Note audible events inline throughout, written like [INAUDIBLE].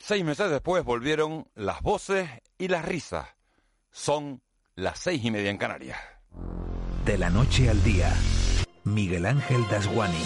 Seis meses después volvieron las voces y las risas. Son las seis y media en Canarias. De la noche al día, Miguel Ángel Dasguani.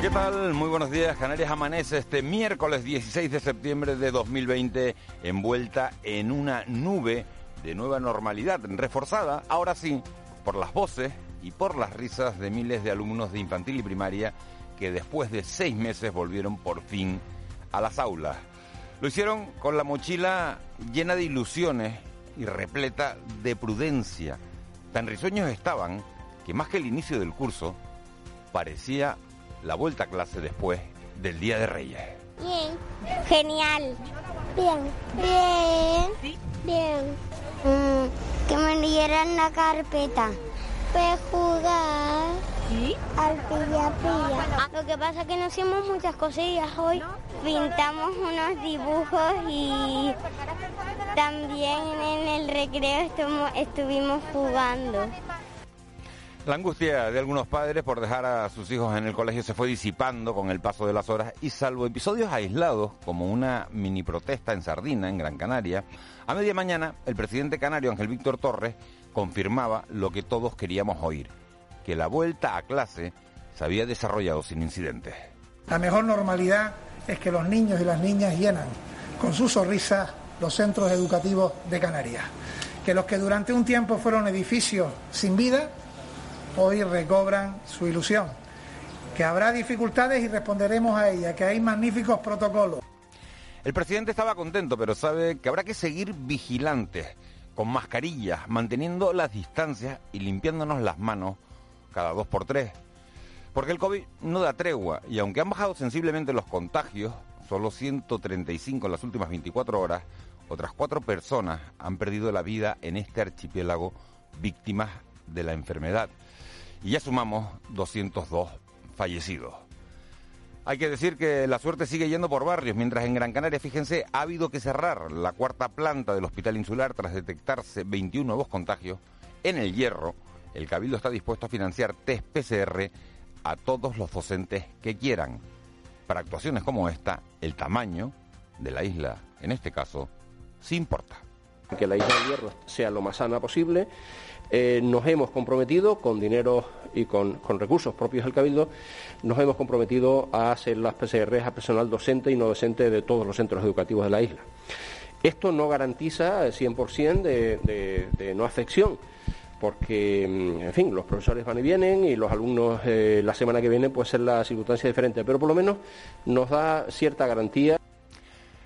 ¿Qué tal? Muy buenos días. Canarias amanece este miércoles 16 de septiembre de 2020 envuelta en una nube de nueva normalidad, reforzada, ahora sí, por las voces y por las risas de miles de alumnos de infantil y primaria que después de seis meses volvieron por fin a las aulas. Lo hicieron con la mochila llena de ilusiones y repleta de prudencia. Tan risueños estaban que más que el inicio del curso, parecía la vuelta a clase después del Día de Reyes. Bien, genial. Bien, bien, bien. Mm, que me dieran la carpeta. Para jugar al pilla pilla. Lo que pasa es que no hicimos muchas cosillas hoy. Pintamos unos dibujos y también en el recreo estuvimos jugando. La angustia de algunos padres por dejar a sus hijos en el colegio se fue disipando con el paso de las horas y salvo episodios aislados como una mini protesta en Sardina, en Gran Canaria, a media mañana el presidente canario Ángel Víctor Torres confirmaba lo que todos queríamos oír, que la vuelta a clase se había desarrollado sin incidentes. La mejor normalidad es que los niños y las niñas llenan con sus sonrisas los centros educativos de Canarias. Que los que durante un tiempo fueron edificios sin vida, hoy recobran su ilusión. Que habrá dificultades y responderemos a ellas, que hay magníficos protocolos. El presidente estaba contento, pero sabe que habrá que seguir vigilantes, con mascarillas, manteniendo las distancias y limpiándonos las manos cada dos por tres. Porque el COVID no da tregua y aunque han bajado sensiblemente los contagios, solo 135 en las últimas 24 horas, otras cuatro personas han perdido la vida en este archipiélago víctimas de la enfermedad. Y ya sumamos 202 fallecidos. Hay que decir que la suerte sigue yendo por barrios, mientras en Gran Canaria, fíjense, ha habido que cerrar la cuarta planta del Hospital Insular tras detectarse 21 nuevos contagios. En el Hierro, el Cabildo está dispuesto a financiar test PCR a todos los docentes que quieran. Para actuaciones como esta, el tamaño de la isla, en este caso, sí importa. que la isla del Hierro sea lo más sana posible. Eh, nos hemos comprometido con dinero y con, recursos propios del Cabildo, nos hemos comprometido a hacer las PCR a personal docente y no docente de todos los centros educativos de la isla. Esto no garantiza el 100% de, de, de no afección, porque, mm, en fin, los profesores van y vienen y los alumnos eh, la semana que viene puede ser la circunstancia diferente, pero por lo menos nos da cierta garantía.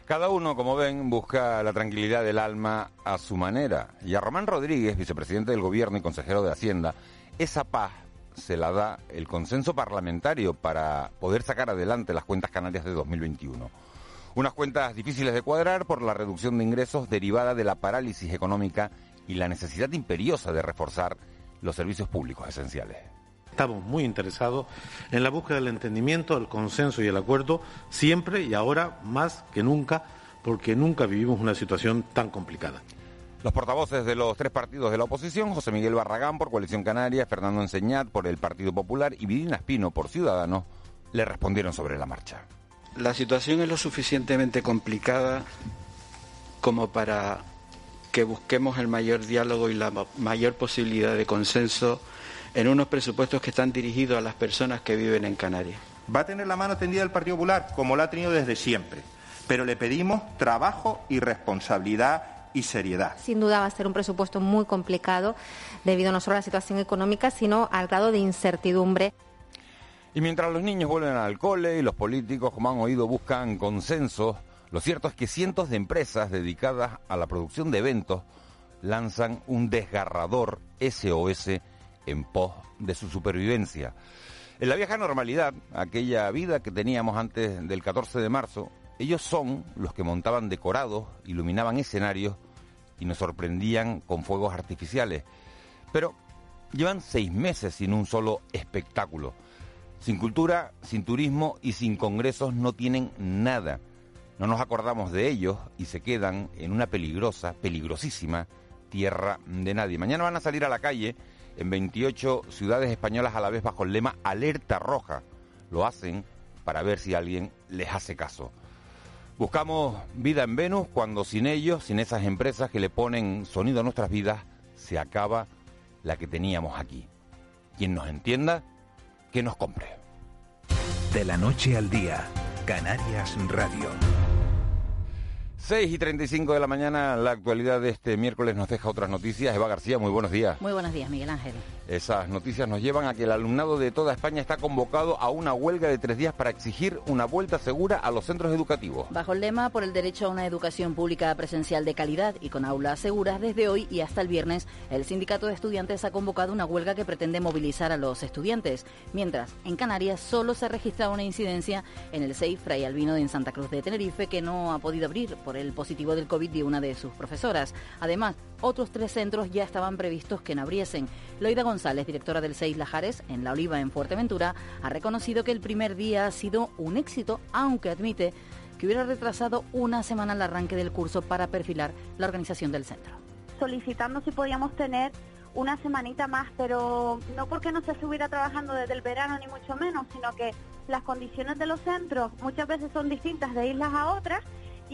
Cada uno, como ven, busca la tranquilidad del alma a su manera. Y a Román Rodríguez, vicepresidente del Gobierno y consejero de Hacienda, esa paz se la da el consenso parlamentario para poder sacar adelante las cuentas canarias de 2021. Unas cuentas difíciles de cuadrar por la reducción de ingresos derivada de la parálisis económica y la necesidad imperiosa de reforzar los servicios públicos esenciales. Estamos muy interesados en la búsqueda del entendimiento, el consenso y el acuerdo, siempre y ahora más que nunca, porque nunca vivimos una situación tan complicada. Los portavoces de los tres partidos de la oposición, José Miguel Barragán por Coalición Canaria, Fernando Enseñat por el Partido Popular y Virina Espino por Ciudadanos, le respondieron sobre la marcha. La situación es lo suficientemente complicada como para que busquemos el mayor diálogo y la ma- mayor posibilidad de consenso en unos presupuestos que están dirigidos a las personas que viven en Canarias. Va a tener la mano tendida el Partido Popular, como la ha tenido desde siempre. Pero le pedimos trabajo y responsabilidad y seriedad. Sin duda va a ser un presupuesto muy complicado debido no solo a la situación económica, sino al grado de incertidumbre. Y mientras los niños vuelven al cole y los políticos, como han oído, buscan consensos, lo cierto es que cientos de empresas dedicadas a la producción de eventos lanzan un desgarrador SOS en pos de su supervivencia. En la vieja normalidad, aquella vida que teníamos antes del 14 de marzo, ellos son los que montaban decorados, iluminaban escenarios y nos sorprendían con fuegos artificiales. Pero llevan seis meses sin un solo espectáculo. Sin cultura, sin turismo y sin congresos no tienen nada. No nos acordamos de ellos y se quedan en una peligrosa, peligrosísima tierra de nadie. Mañana van a salir a la calle en 28 ciudades españolas a la vez bajo el lema Alerta Roja. Lo hacen para ver si alguien les hace caso. Buscamos vida en Venus cuando sin ellos, sin esas empresas que le ponen sonido a nuestras vidas, se acaba la que teníamos aquí. Quien nos entienda, que nos compre. De la noche al día, Canarias Radio. 6 y 35 de la mañana, la actualidad de este miércoles nos deja otras noticias. Eva García, muy buenos días. Muy buenos días, Miguel Ángel. Esas noticias nos llevan a que el alumnado de toda España está convocado a una huelga de tres días para exigir una vuelta segura a los centros educativos. Bajo el lema por el derecho a una educación pública presencial de calidad y con aulas seguras, desde hoy y hasta el viernes, el Sindicato de Estudiantes ha convocado una huelga que pretende movilizar a los estudiantes. Mientras, en Canarias solo se ha registrado una incidencia en el SEI Fray Albino de Santa Cruz de Tenerife, que no ha podido abrir por el positivo del COVID de una de sus profesoras. Además, otros tres centros ya estaban previstos que no abriesen. Loida González, directora del Seis Lajares, en La Oliva, en Fuerteventura, ha reconocido que el primer día ha sido un éxito, aunque admite que hubiera retrasado una semana el arranque del curso para perfilar la organización del centro. Solicitando si podíamos tener una semanita más, pero no porque no se estuviera trabajando desde el verano ni mucho menos, sino que las condiciones de los centros muchas veces son distintas de islas a otras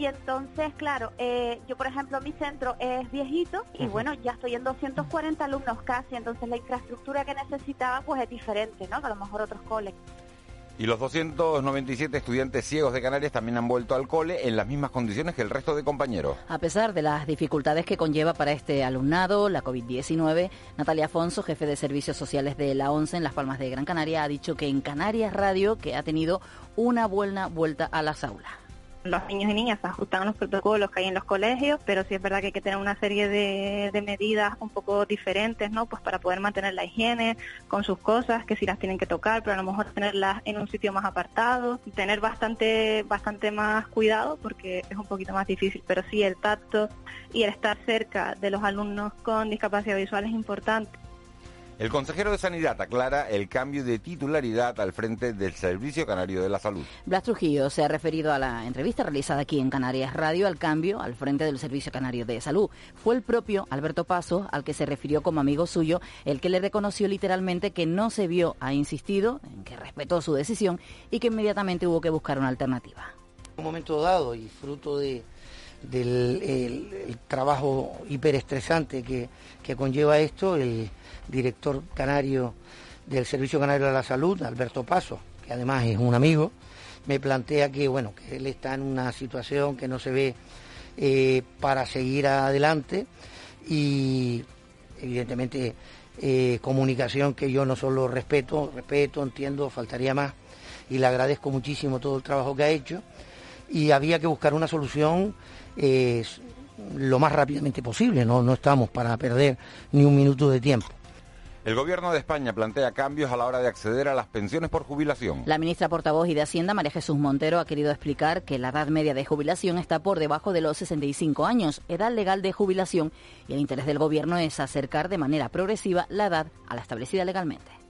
y entonces, claro, eh, yo por ejemplo, mi centro es viejito y bueno, ya estoy en 240 alumnos casi, entonces la infraestructura que necesitaba pues es diferente, ¿no? Que a lo mejor otros coles. Y los 297 estudiantes ciegos de Canarias también han vuelto al cole en las mismas condiciones que el resto de compañeros. A pesar de las dificultades que conlleva para este alumnado la COVID-19, Natalia Afonso, jefe de servicios sociales de la ONCE en Las Palmas de Gran Canaria, ha dicho que en Canarias Radio que ha tenido una buena vuelta a las aulas los niños y niñas se ajustan a los protocolos que hay en los colegios, pero sí es verdad que hay que tener una serie de, medidas un poco diferentes, ¿no? Pues para poder mantener la higiene con sus cosas, que si las tienen que tocar, pero a lo mejor tenerlas en un sitio más apartado, tener bastante, bastante más cuidado porque es un poquito más difícil, pero sí el tacto y el estar cerca de los alumnos con discapacidad visual es importante. El consejero de Sanidad aclara el cambio de titularidad al frente del Servicio Canario de la Salud. Blas Trujillo se ha referido a la entrevista realizada aquí en Canarias Radio al cambio al frente del Servicio Canario de Salud. Fue el propio Alberto Paso al que se refirió como amigo suyo, el que le reconoció literalmente que no se vio, ha insistido en que respetó su decisión y que inmediatamente hubo que buscar una alternativa. En un momento dado y fruto de, del trabajo hiperestresante que, que conlleva esto, el director canario del Servicio Canario de la Salud, Alberto Paso, que además es un amigo, me plantea que bueno, que él está en una situación que no se ve eh, para seguir adelante y evidentemente eh, comunicación que yo no solo respeto, respeto, entiendo, faltaría más y le agradezco muchísimo todo el trabajo que ha hecho y había que buscar una solución eh, lo más rápidamente posible, ¿no? no estamos para perder ni un minuto de tiempo. El Gobierno de España plantea cambios a la hora de acceder a las pensiones por jubilación. La ministra portavoz y de Hacienda, María Jesús Montero, ha querido explicar que la edad media de jubilación está por debajo de los 65 años, edad legal de jubilación, y el interés del Gobierno es acercar de manera progresiva la edad a la establecida legalmente.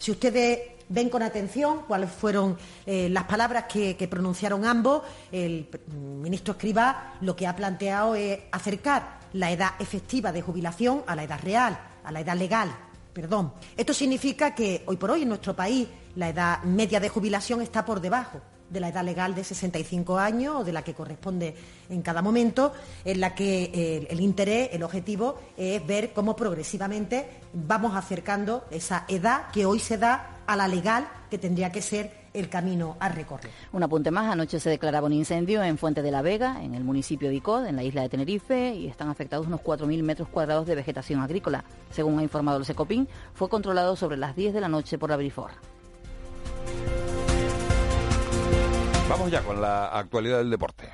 Si ustedes ven con atención cuáles fueron eh, las palabras que, pronunciaron ambos, el ministro Escribá lo que ha planteado es acercar la edad efectiva de jubilación a la edad real, a la edad legal Perdón. Esto significa que hoy por hoy en nuestro país la edad media de jubilación está por debajo de la edad legal de 65 años o de la que corresponde en cada momento, en la que el, el, interés, el objetivo es ver cómo progresivamente vamos acercando esa edad que hoy se da a la legal que tendría que ser el camino a recorrer. Un apunte más, anoche se declaraba un incendio en Fuente de la Vega, en el municipio de Icod, en la isla de Tenerife, y están afectados unos 4.000 metros cuadrados de vegetación agrícola. Según ha informado el Secopín, fue controlado sobre las 10 de la noche por la Brifor. Vamos ya con la actualidad del deporte.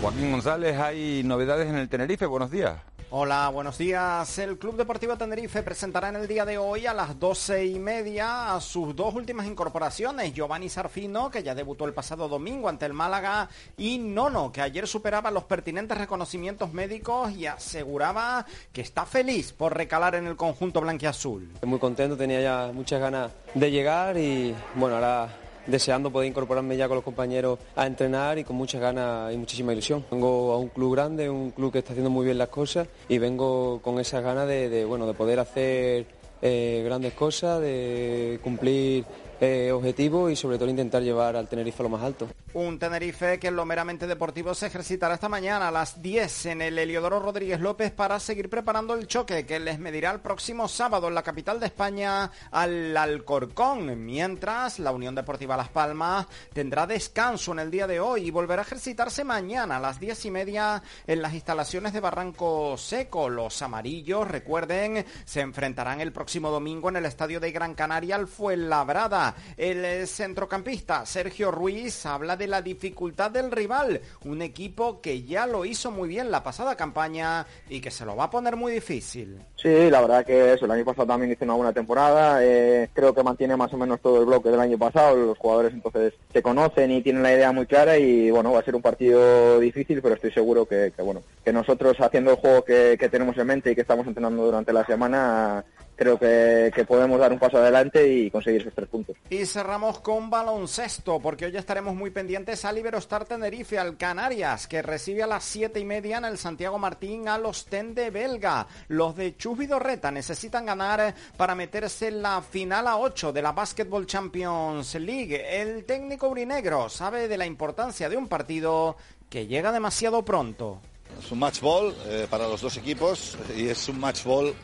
Joaquín González, hay novedades en el Tenerife. Buenos días. Hola, buenos días. El Club Deportivo Tenerife presentará en el día de hoy a las doce y media a sus dos últimas incorporaciones. Giovanni Sarfino, que ya debutó el pasado domingo ante el Málaga, y Nono, que ayer superaba los pertinentes reconocimientos médicos y aseguraba que está feliz por recalar en el conjunto blanquiazul. Muy contento, tenía ya muchas ganas de llegar y bueno, ahora deseando poder incorporarme ya con los compañeros a entrenar y con muchas ganas y muchísima ilusión. Vengo a un club grande, un club que está haciendo muy bien las cosas y vengo con esas ganas de, bueno, de poder hacer eh, grandes cosas, de cumplir eh, objetivo y sobre todo intentar llevar al Tenerife a lo más alto. Un Tenerife que en lo meramente deportivo se ejercitará esta mañana a las 10 en el Heliodoro Rodríguez López para seguir preparando el choque que les medirá el próximo sábado en la capital de España al Alcorcón, mientras la Unión Deportiva Las Palmas tendrá descanso en el día de hoy y volverá a ejercitarse mañana a las 10 y media en las instalaciones de Barranco Seco. Los amarillos, recuerden, se enfrentarán el próximo domingo en el estadio de Gran Canaria al Fuenlabrada. El eh, centrocampista Sergio Ruiz habla de la dificultad del rival, un equipo que ya lo hizo muy bien la pasada campaña y que se lo va a poner muy difícil. Sí, la verdad que eso, el año pasado también hizo una buena temporada, eh, creo que mantiene más o menos todo el bloque del año pasado, los jugadores entonces se conocen y tienen la idea muy clara y bueno, va a ser un partido difícil, pero estoy seguro que, bueno, que nosotros haciendo el juego que tenemos en mente y que estamos entrenando durante la semana, creo que, podemos dar un paso adelante y conseguir esos tres puntos. Y cerramos con baloncesto, porque hoy estaremos muy pendientes al Iberostar Tenerife, al Canarias, que recibe a las siete y media en el Santiago Martín a los TEN de Belga. Los de Chus Vidorreta necesitan ganar para meterse en la final a 8 de la Basketball Champions League. El técnico urinegro sabe de la importancia de un partido que llega demasiado pronto. Es un match ball eh, para los dos equipos y es un match ball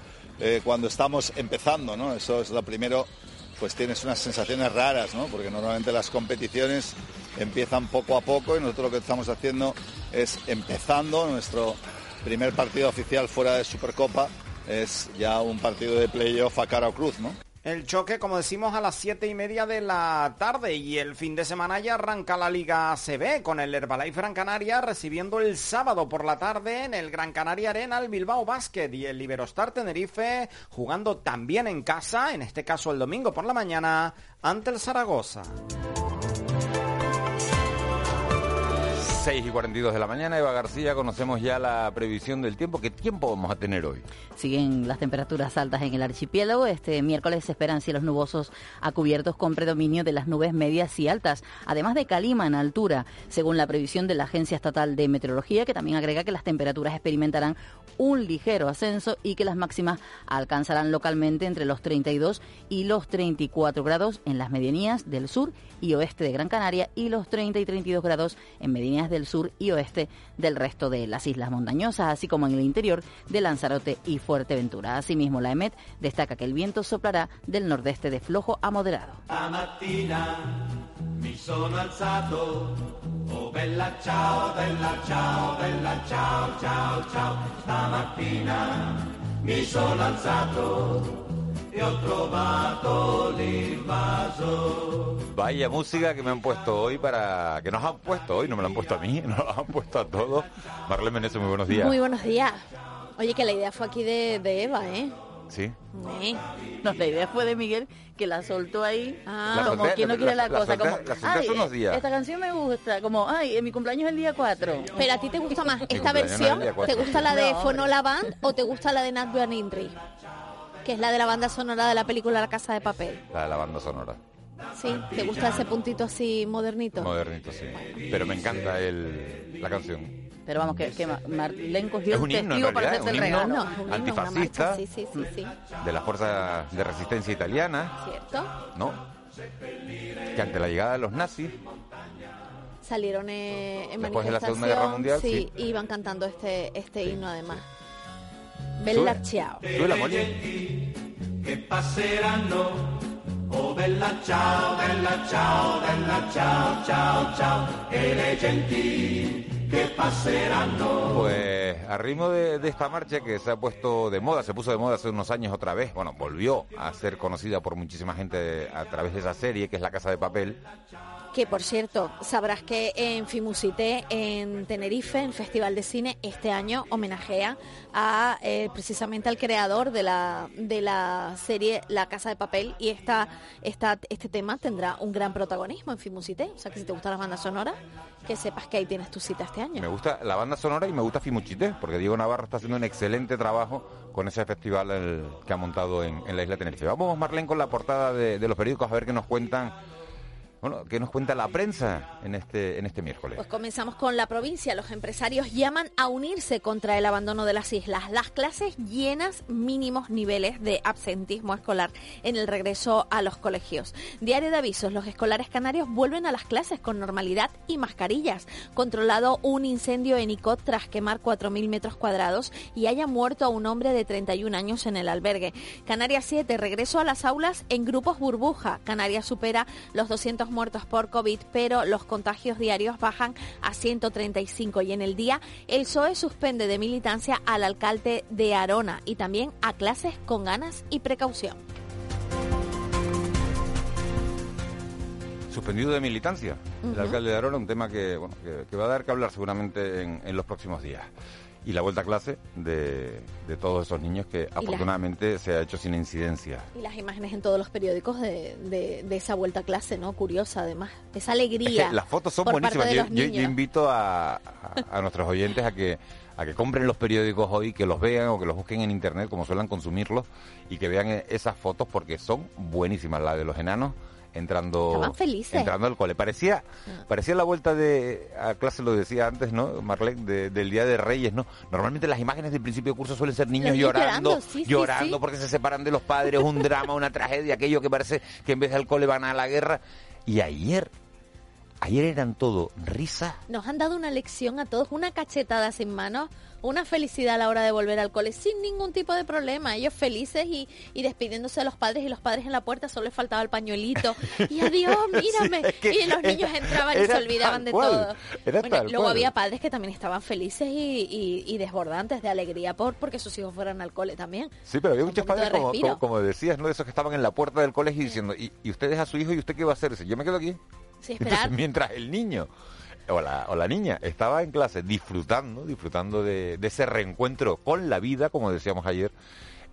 eh, cuando estamos empezando, ¿no? Eso es lo primero, pues tienes unas sensaciones raras. Porque normalmente las competiciones empiezan poco a poco y nosotros lo que estamos haciendo es empezando nuestro primer partido oficial fuera de Supercopa, es ya un partido de playoff a cara o cruz, ¿no? El choque, como decimos, a las siete y media de la tarde y el fin de semana ya arranca la Liga ACB con el Herbalife Gran Canaria recibiendo el sábado por la tarde en el Gran Canaria Arena el Bilbao Basket y el Liberostar Tenerife jugando también en casa, en este caso el domingo por la mañana, ante el Zaragoza. 6 y 42 de la mañana, Eva García, conocemos ya la previsión del tiempo. ¿Qué tiempo vamos a tener hoy? Siguen las temperaturas altas en el archipiélago. Este miércoles se esperan cielos nubosos a cubiertos con predominio de las nubes medias y altas, además de calima en altura, según la previsión de la Agencia Estatal de Meteorología, que también agrega que las temperaturas experimentarán un ligero ascenso y que las máximas alcanzarán localmente entre los 32 y los 34 grados en las medianías del sur y oeste de Gran Canaria y los 30 y 32 grados en medianías del sur y oeste del resto de las islas montañosas, así como en el interior de Lanzarote y Fuerteventura. Asimismo, la EMET destaca que el viento soplará del nordeste de flojo a moderado. E ho trovato l'invaso. Vaya música que me han puesto hoy para... que nos han puesto hoy, no me la han puesto a mí, [LAUGHS] nos la han puesto a todos. Marlene Meneses, muy buenos días. Muy buenos días. Oye, que la idea fue aquí de, de Eva, ¿eh? Sí. No, la idea fue de Miguel que la soltó ahí. Ah, como quien no quiere la, cosa. como, ay, esta canción me gusta. Como, ay, en mi cumpleaños es el día 4. Pero a ti te gusta más esta versión. ¿Te gusta la de Fonola Band o te gusta la de Nat Inri? Que es la de la banda sonora de la película La Casa de Papel. La de la banda sonora. Sí, ¿te gusta ese puntito así modernito? Modernito, sí. Pero me encanta el, la canción. Pero vamos, que, que Marlene cogió un testigo para hacerte el regalo. antifascista de la fuerza de resistencia italiana. ¿Cierto? ¿No? Que ante la llegada de los nazis salieron eh, en Después de la Segunda Guerra Mundial, sí, sí. iban cantando este este himno además. Bella ciao. la Che passeranno Oh bella ciao, bella ciao, bella ciao, ciao, ciao, e le genti pues a ritmo de, esta marcha que se ha puesto de moda, se puso de moda hace unos años otra vez, bueno, volvió a ser conocida por muchísima gente a través de esa serie que es La Casa de Papel. Que por cierto, sabrás que en Fimusité, en Tenerife, en Festival de Cine, este año homenajea a eh, precisamente al creador de la, de la serie La Casa de Papel y esta, esta, este tema tendrá un gran protagonismo en Fimusité. O sea que si te gustan las bandas sonoras, que sepas que ahí tienes tu cita este año. Me gusta la banda sonora y me gusta Fimuchité, porque Diego Navarro está haciendo un excelente trabajo con ese festival que ha montado en, la isla de Tenerife. Vamos, Marlene, con la portada de los periódicos a ver qué nos cuentan bueno, ¿qué nos cuenta la prensa en este, en este miércoles? Pues comenzamos con la provincia. Los empresarios llaman a unirse contra el abandono de las islas. Las clases llenas, mínimos niveles de absentismo escolar en el regreso a los colegios. Diario de avisos, los escolares canarios vuelven a las clases con normalidad y mascarillas. Controlado un incendio en Icot tras quemar 4.000 metros cuadrados y haya muerto a un hombre de 31 años en el albergue. Canarias 7, regreso a las aulas en grupos burbuja. Canarias supera los 200 muertos por COVID, pero los contagios diarios bajan a 135 y en el día el PSOE suspende de militancia al alcalde de Arona y también a clases con ganas y precaución. Suspendido de militancia el alcalde de Arona, un tema que, bueno, que, que va a dar que hablar seguramente en, en los próximos días y la vuelta a clase de, de todos esos niños que afortunadamente se ha hecho sin incidencia. Y las imágenes en todos los periódicos de, de, de esa vuelta a clase, ¿no? Curiosa además, esa alegría. Es que las fotos son buenísimas. Yo, yo, yo, invito a, a, a nuestros oyentes a que a que compren los periódicos hoy, que los vean o que los busquen en internet como suelen consumirlos y que vean esas fotos porque son buenísimas. La de los enanos entrando entrando al cole. Parecía Ah. parecía la vuelta de a clase, lo decía antes, ¿no? Marlene, de, del Día de Reyes, ¿no? Normalmente las imágenes del principio de curso suelen ser niños Los llorando, llorando, sí, sí, llorando sí. porque se separan de los padres, un drama, una tragedia, aquello que parece que en vez del cole van a la guerra. Y ayer, ayer eran todo risas, Nos han dado una lección a todos, una cachetada sin manos, una felicidad a la hora de volver al cole sin ningún tipo de problema. Ellos felices y, y despidiéndose de los padres y los padres en la puerta solo les faltaba el pañuelito. Y [LAUGHS] adiós, mírame. Sí, es que y los niños entraban y se olvidaban de cual, todo. Bueno, luego cual. había padres que también estaban felices y, y- y desbordantes de alegría por porque sus hijos fueran al cole también. Sí, pero había muchos padres, como, como, como decías, ¿no? De esos que estaban en la puerta del colegio diciendo, ¿y, y usted deja a su hijo y usted qué va a hacer? Yo me quedo aquí. Sí, [LAUGHS] Entonces, esperar. mientras el niño o la, o la niña estaba en clase disfrutando, disfrutando de, de ese reencuentro con la vida, como decíamos ayer,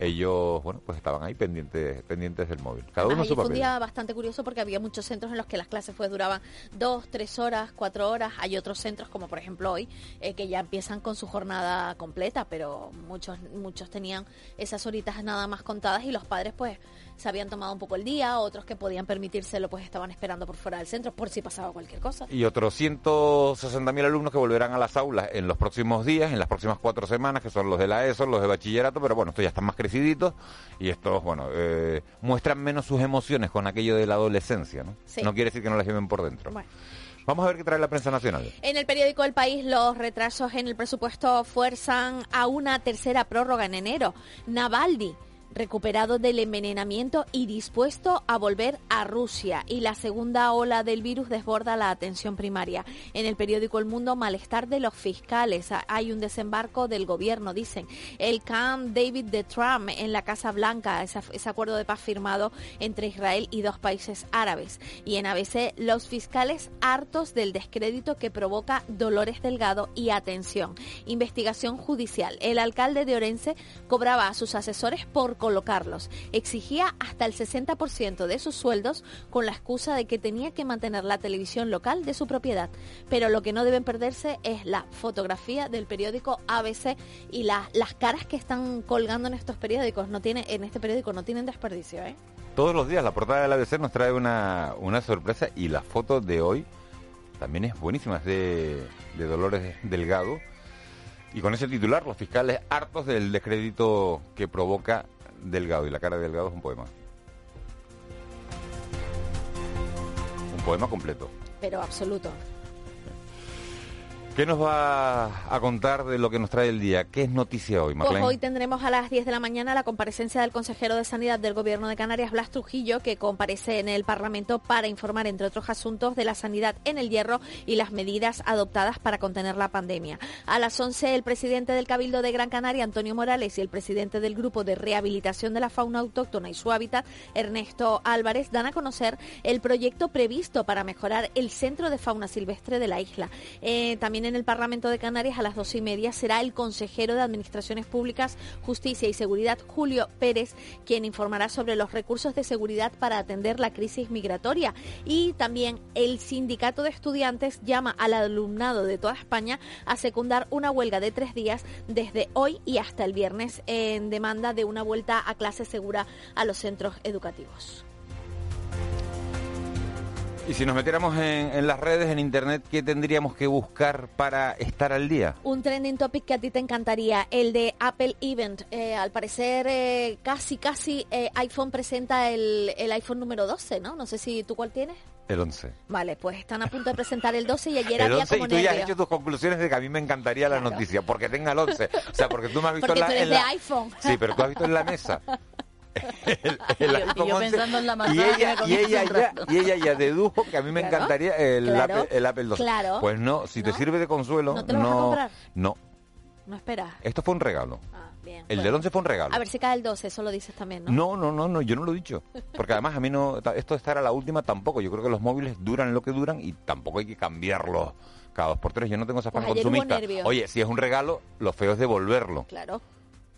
ellos, bueno, pues estaban ahí pendientes, pendientes del móvil. Cada uno su fue un día bastante curioso porque había muchos centros en los que las clases pues duraban dos, tres horas, cuatro horas. Hay otros centros, como por ejemplo hoy, eh, que ya empiezan con su jornada completa, pero muchos, muchos tenían esas horitas nada más contadas y los padres pues se habían tomado un poco el día, otros que podían permitírselo pues estaban esperando por fuera del centro por si pasaba cualquier cosa. Y otros 160.000 alumnos que volverán a las aulas en los próximos días, en las próximas cuatro semanas, que son los de la ESO, los de bachillerato, pero bueno, estos ya están más creciditos y estos, bueno, eh, muestran menos sus emociones con aquello de la adolescencia, ¿no? Sí. No quiere decir que no las lleven por dentro. Bueno. Vamos a ver qué trae la prensa nacional. En el periódico El País, los retrasos en el presupuesto fuerzan a una tercera prórroga en enero. Navaldi, recuperado del envenenamiento y dispuesto a volver a Rusia. Y la segunda ola del virus desborda la atención primaria. En el periódico El Mundo, malestar de los fiscales. Ha- Hay un desembarco del gobierno, dicen. El Camp David de Trump en la Casa Blanca, ese acuerdo de paz firmado entre Israel y dos países árabes. Y en ABC, los fiscales hartos del descrédito que provoca Dolores Delgado y atención. Investigación judicial. El alcalde de Orense cobraba a sus asesores por colocarlos. Exigía hasta el 60% de sus sueldos con la excusa de que tenía que mantener la televisión local de su propiedad. Pero lo que no deben perderse es la fotografía del periódico ABC y la- las caras que están colgando en estos periódicos. No tiene, en este periódico no tienen desperdicio, ¿eh? Todos los días la portada del ABC nos trae una, una sorpresa y la foto de hoy también es buenísima, es de, de Dolores Delgado. Y con ese titular, los fiscales hartos del descrédito que provoca Delgado. Y la cara de Delgado es un poema. Un poema completo. Pero absoluto. ¿Qué nos va a contar de lo que nos trae el día? ¿Qué es noticia hoy, Pues Marlene? hoy tendremos a las 10 de la mañana la comparecencia del consejero de Sanidad del Gobierno de Canarias, Blas Trujillo, que comparece en el Parlamento para informar, entre otros asuntos, de la sanidad en el hierro y las medidas adoptadas para contener la pandemia. A las 11, el presidente del Cabildo de Gran Canaria, Antonio Morales, y el presidente del Grupo de Rehabilitación de la Fauna Autóctona y su hábitat, Ernesto Álvarez, dan a conocer el proyecto previsto para mejorar el Centro de Fauna Silvestre de la isla. Eh, también en el Parlamento de Canarias a las dos y media será el consejero de Administraciones Públicas, Justicia y Seguridad, Julio Pérez, quien informará sobre los recursos de seguridad para atender la crisis migratoria. Y también el sindicato de estudiantes llama al alumnado de toda España a secundar una huelga de tres días desde hoy y hasta el viernes en demanda de una vuelta a clase segura a los centros educativos. Y si nos metiéramos en, en las redes, en internet, ¿qué tendríamos que buscar para estar al día? Un trending topic que a ti te encantaría, el de Apple Event. Eh, al parecer, eh, casi, casi eh, iPhone presenta el, el iPhone número 12, ¿no? No sé si tú cuál tienes. El 11. Vale, pues están a punto de presentar el 12 y ayer El había 11 como y tú ya has hecho tus conclusiones de que a mí me encantaría la Claro. noticia, porque tenga el 11. O sea, porque tú me has visto Porque la... tú eres en de la- iPhone. Sí, pero tú has visto en la mesa. [LAUGHS] el, el Y yo- iPhone y yo 11, pensando en la y manzana que ella, y, ella ya, rato. y ella ya dedujo que a mí me Claro, encantaría el, claro, Apple, el Apple 12. claro. Pues no, si te sirve de consuelo, ¿No te lo vas a comprar? no. No esperas. Esto fue un regalo. bien. el Bueno. del 11 fue un regalo. A ver si cae el 12, eso lo dices también, ¿no? No, no, no, no, yo no lo he dicho. Porque además a mí no, esto de estar a la última tampoco. Yo creo que los móviles duran lo que duran y tampoco hay que cambiarlos cada dos por tres. Yo no tengo esa Pues hubo consumista. Oye, si es un regalo, lo feo es devolverlo. Claro.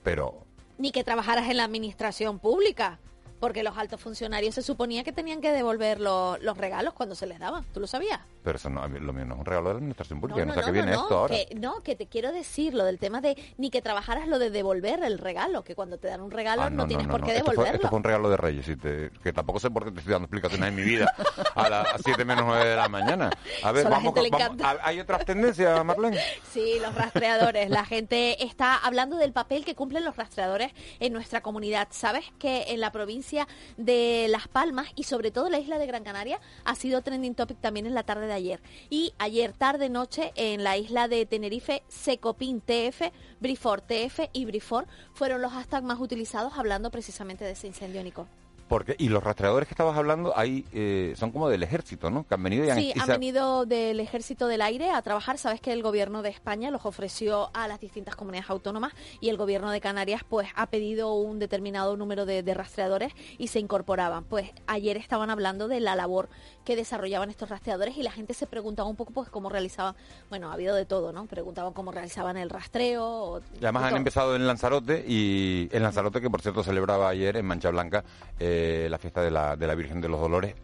Pero Ni que trabajaras en la administración pública. Porque los altos funcionarios se suponía que tenían que devolver lo- los regalos cuando se les daban. ¿Tú lo sabías? pero eso no, lo mío no es un regalo de la administración pública. No, No, no, sé a qué no, viene esto ahora. Que, no, que te quiero decir lo del tema de ni que trabajaras lo de devolver el regalo, que cuando te dan un regalo Ah, no, tienes por qué Esto fue, devolverlo. esto fue un regalo de Reyes, y te- que tampoco sé por qué te estoy dando explicaciones en mi vida [LAUGHS] a las 7 menos 9 de la mañana. A ver, Eso a vamos, vamos-. ¿hay otras tendencias, Marlene? [LAUGHS] Sí, los rastreadores. La gente está hablando del papel que cumplen los rastreadores en nuestra comunidad. ¿Sabes que en la provincia de Las Palmas y sobre todo la isla de Gran Canaria ha sido trending topic también en la tarde de ayer? Y ayer tarde noche en la isla de Tenerife, Secopin TF, Brifor TF y Brifor fueron los hashtags más utilizados hablando precisamente de ese incendio, Nico. Porque, y los rastreadores que estabas hablando ahí eh, son como del ejército, ¿no? Que han venido y han... Sí, y han venido del Ejército del Aire a trabajar. Sabes que el Gobierno de España los ofreció a las distintas comunidades autónomas y el Gobierno de Canarias pues ha pedido un determinado número de, de rastreadores y se incorporaban. Pues ayer estaban hablando de la labor que desarrollaban estos rastreadores y la gente se preguntaba un poco pues cómo realizaban, bueno, ha habido de todo, ¿no? Preguntaban cómo realizaban el rastreo. o- Y además de han todo. empezado en Lanzarote y en Lanzarote, que por cierto celebraba ayer en Mancha Blanca eh, la fiesta de la, de la Virgen de los Dolores.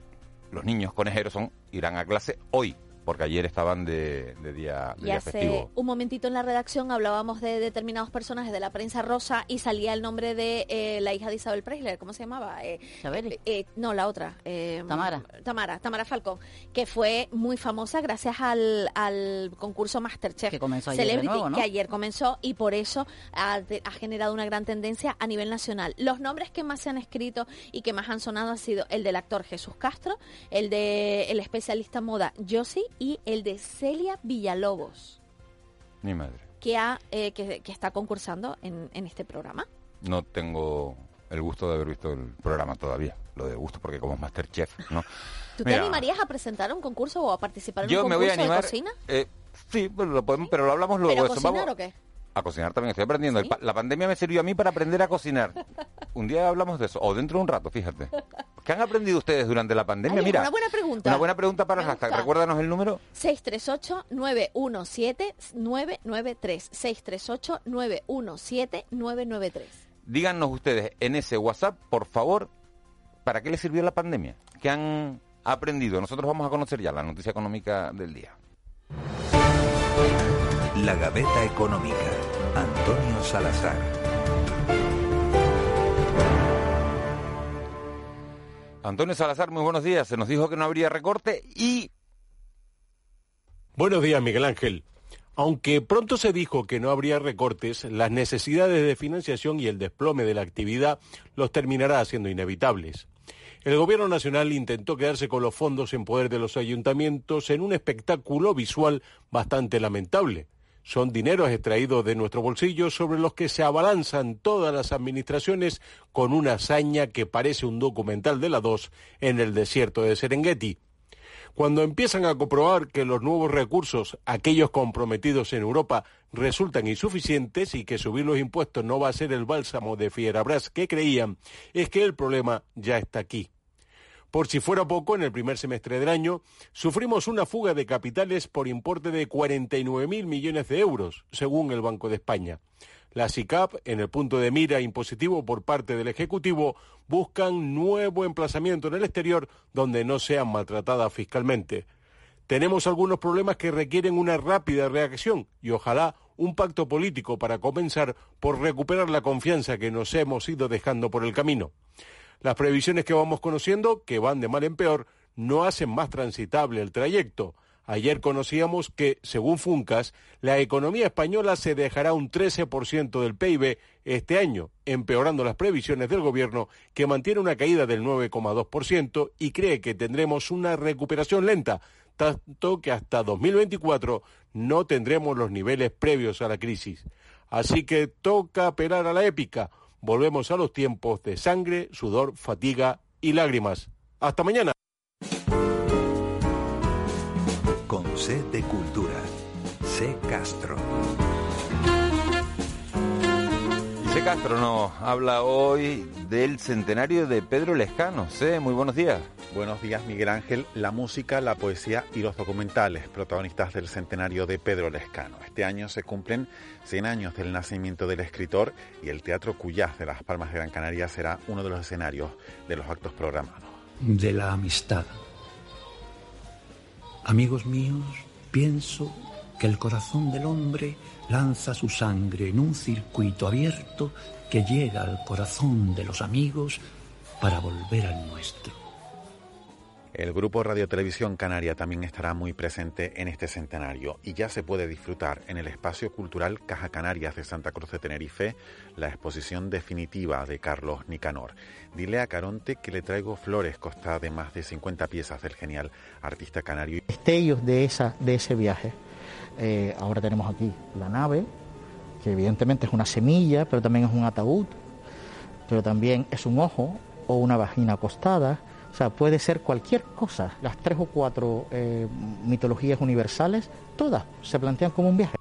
Los niños conejeros son, irán a clase hoy, porque ayer estaban de, de día, de Y día hace festivo. un momentito en la redacción hablábamos de determinados personajes de la prensa rosa y salía el nombre de eh, la hija de Isabel Preisler, ¿cómo se llamaba? Eh, eh, no, la otra. eh, Tamara. Tamara, Tamara Falcón, que fue muy famosa gracias al, al concurso Masterchef. Que comenzó ayer de Celebrity, nuevo, ¿no? que ayer comenzó y por eso ha, generado una gran tendencia a nivel nacional. Los nombres que más se han escrito y que más han sonado han sido el del actor Jesús Castro, el de el especialista en moda Josie y el de Celia Villalobos, Mi madre. que, ha, eh, que, que está concursando en, en este programa. No tengo el gusto de haber visto el programa todavía. Lo de gusto porque como Masterchef, ¿no? [LAUGHS] ¿Tú te Mira, animarías a presentar un concurso o a participar en un me concurso voy a animar. de cocina? eh, sí, pues lo podemos, pero lo hablamos luego. ¿Pero eso. cocinar Vamos- o qué? A cocinar también estoy aprendiendo. La pandemia me sirvió a mí para aprender a cocinar. Un día hablamos de eso, o dentro de un rato, fíjate. ¿Qué han aprendido ustedes durante la pandemia? Ay, Mira, una buena pregunta. una buena pregunta para el hashtag. Recuérdanos el número. 638-917-993. 638-917-993. Díganos ustedes en ese WhatsApp, por favor, ¿para qué les sirvió la pandemia? ¿Qué han aprendido? Nosotros vamos a conocer ya la noticia económica del día. La Gaveta Económica. Antonio Salazar. Antonio Salazar, muy buenos días. Se nos dijo que no habría recorte y Buenos días, Miguel Ángel. Aunque pronto se dijo que no habría recortes, las necesidades de financiación y el desplome de la actividad los terminará haciendo inevitables. El Gobierno Nacional intentó quedarse con los fondos en poder de los ayuntamientos en un espectáculo visual bastante lamentable. Son dineros extraídos de nuestro bolsillo sobre los que se abalanzan todas las administraciones con una hazaña que parece un documental de la dos en el desierto de Serengeti. Cuando empiezan a comprobar que los nuevos recursos, aquellos comprometidos en Europa, resultan insuficientes y que subir los impuestos no va a ser el bálsamo de Fierabras que creían, es que el problema ya está aquí. Por si fuera poco, en el primer semestre del año sufrimos una fuga de capitales por importe de 49.000 millones de euros, según el Banco de España. La SICAP, en el punto de mira impositivo por parte del Ejecutivo, buscan nuevo emplazamiento en el exterior donde no sean maltratadas fiscalmente. Tenemos algunos problemas que requieren una rápida reacción y ojalá un pacto político para comenzar por recuperar la confianza que nos hemos ido dejando por el camino. Las previsiones que vamos conociendo, que van de mal en peor, no hacen más transitable el trayecto. Ayer conocíamos que, según Funcas, la economía española se dejará un 13% del PIB este año, empeorando las previsiones del gobierno, que mantiene una caída del 9,2% y cree que tendremos una recuperación lenta, tanto que hasta 2024 no tendremos los niveles previos a la crisis. Así que toca apelar a la épica. Volvemos a los tiempos de sangre, sudor, fatiga y lágrimas. Hasta mañana. Con C de Cultura. C Castro. Castro nos habla hoy del centenario de Pedro Lescano. C, muy buenos días. Buenos días, Miguel Ángel. La música, la poesía y los documentales, protagonistas del centenario de Pedro Lescano. Este año se cumplen 100 años del nacimiento del escritor y el Teatro Cuyás de Las Palmas de Gran Canaria será uno de los escenarios de los actos programados. De la amistad. Amigos míos, pienso que el corazón del hombre lanza su sangre en un circuito abierto que llega al corazón de los amigos para volver al nuestro. El grupo Radio Televisión Canaria también estará muy presente en este centenario y ya se puede disfrutar en el espacio cultural Caja Canarias de Santa Cruz de Tenerife la exposición definitiva de Carlos Nicanor. Dile a Caronte que le traigo flores consta de más de 50 piezas del genial artista canario. Destellos de, esa, de ese viaje. Eh, ahora tenemos aquí la nave, que evidentemente es una semilla, pero también es un ataúd, pero también es un ojo o una vagina acostada o sea, puede ser cualquier cosa. Las tres o cuatro eh, mitologías universales, todas se plantean como un viaje.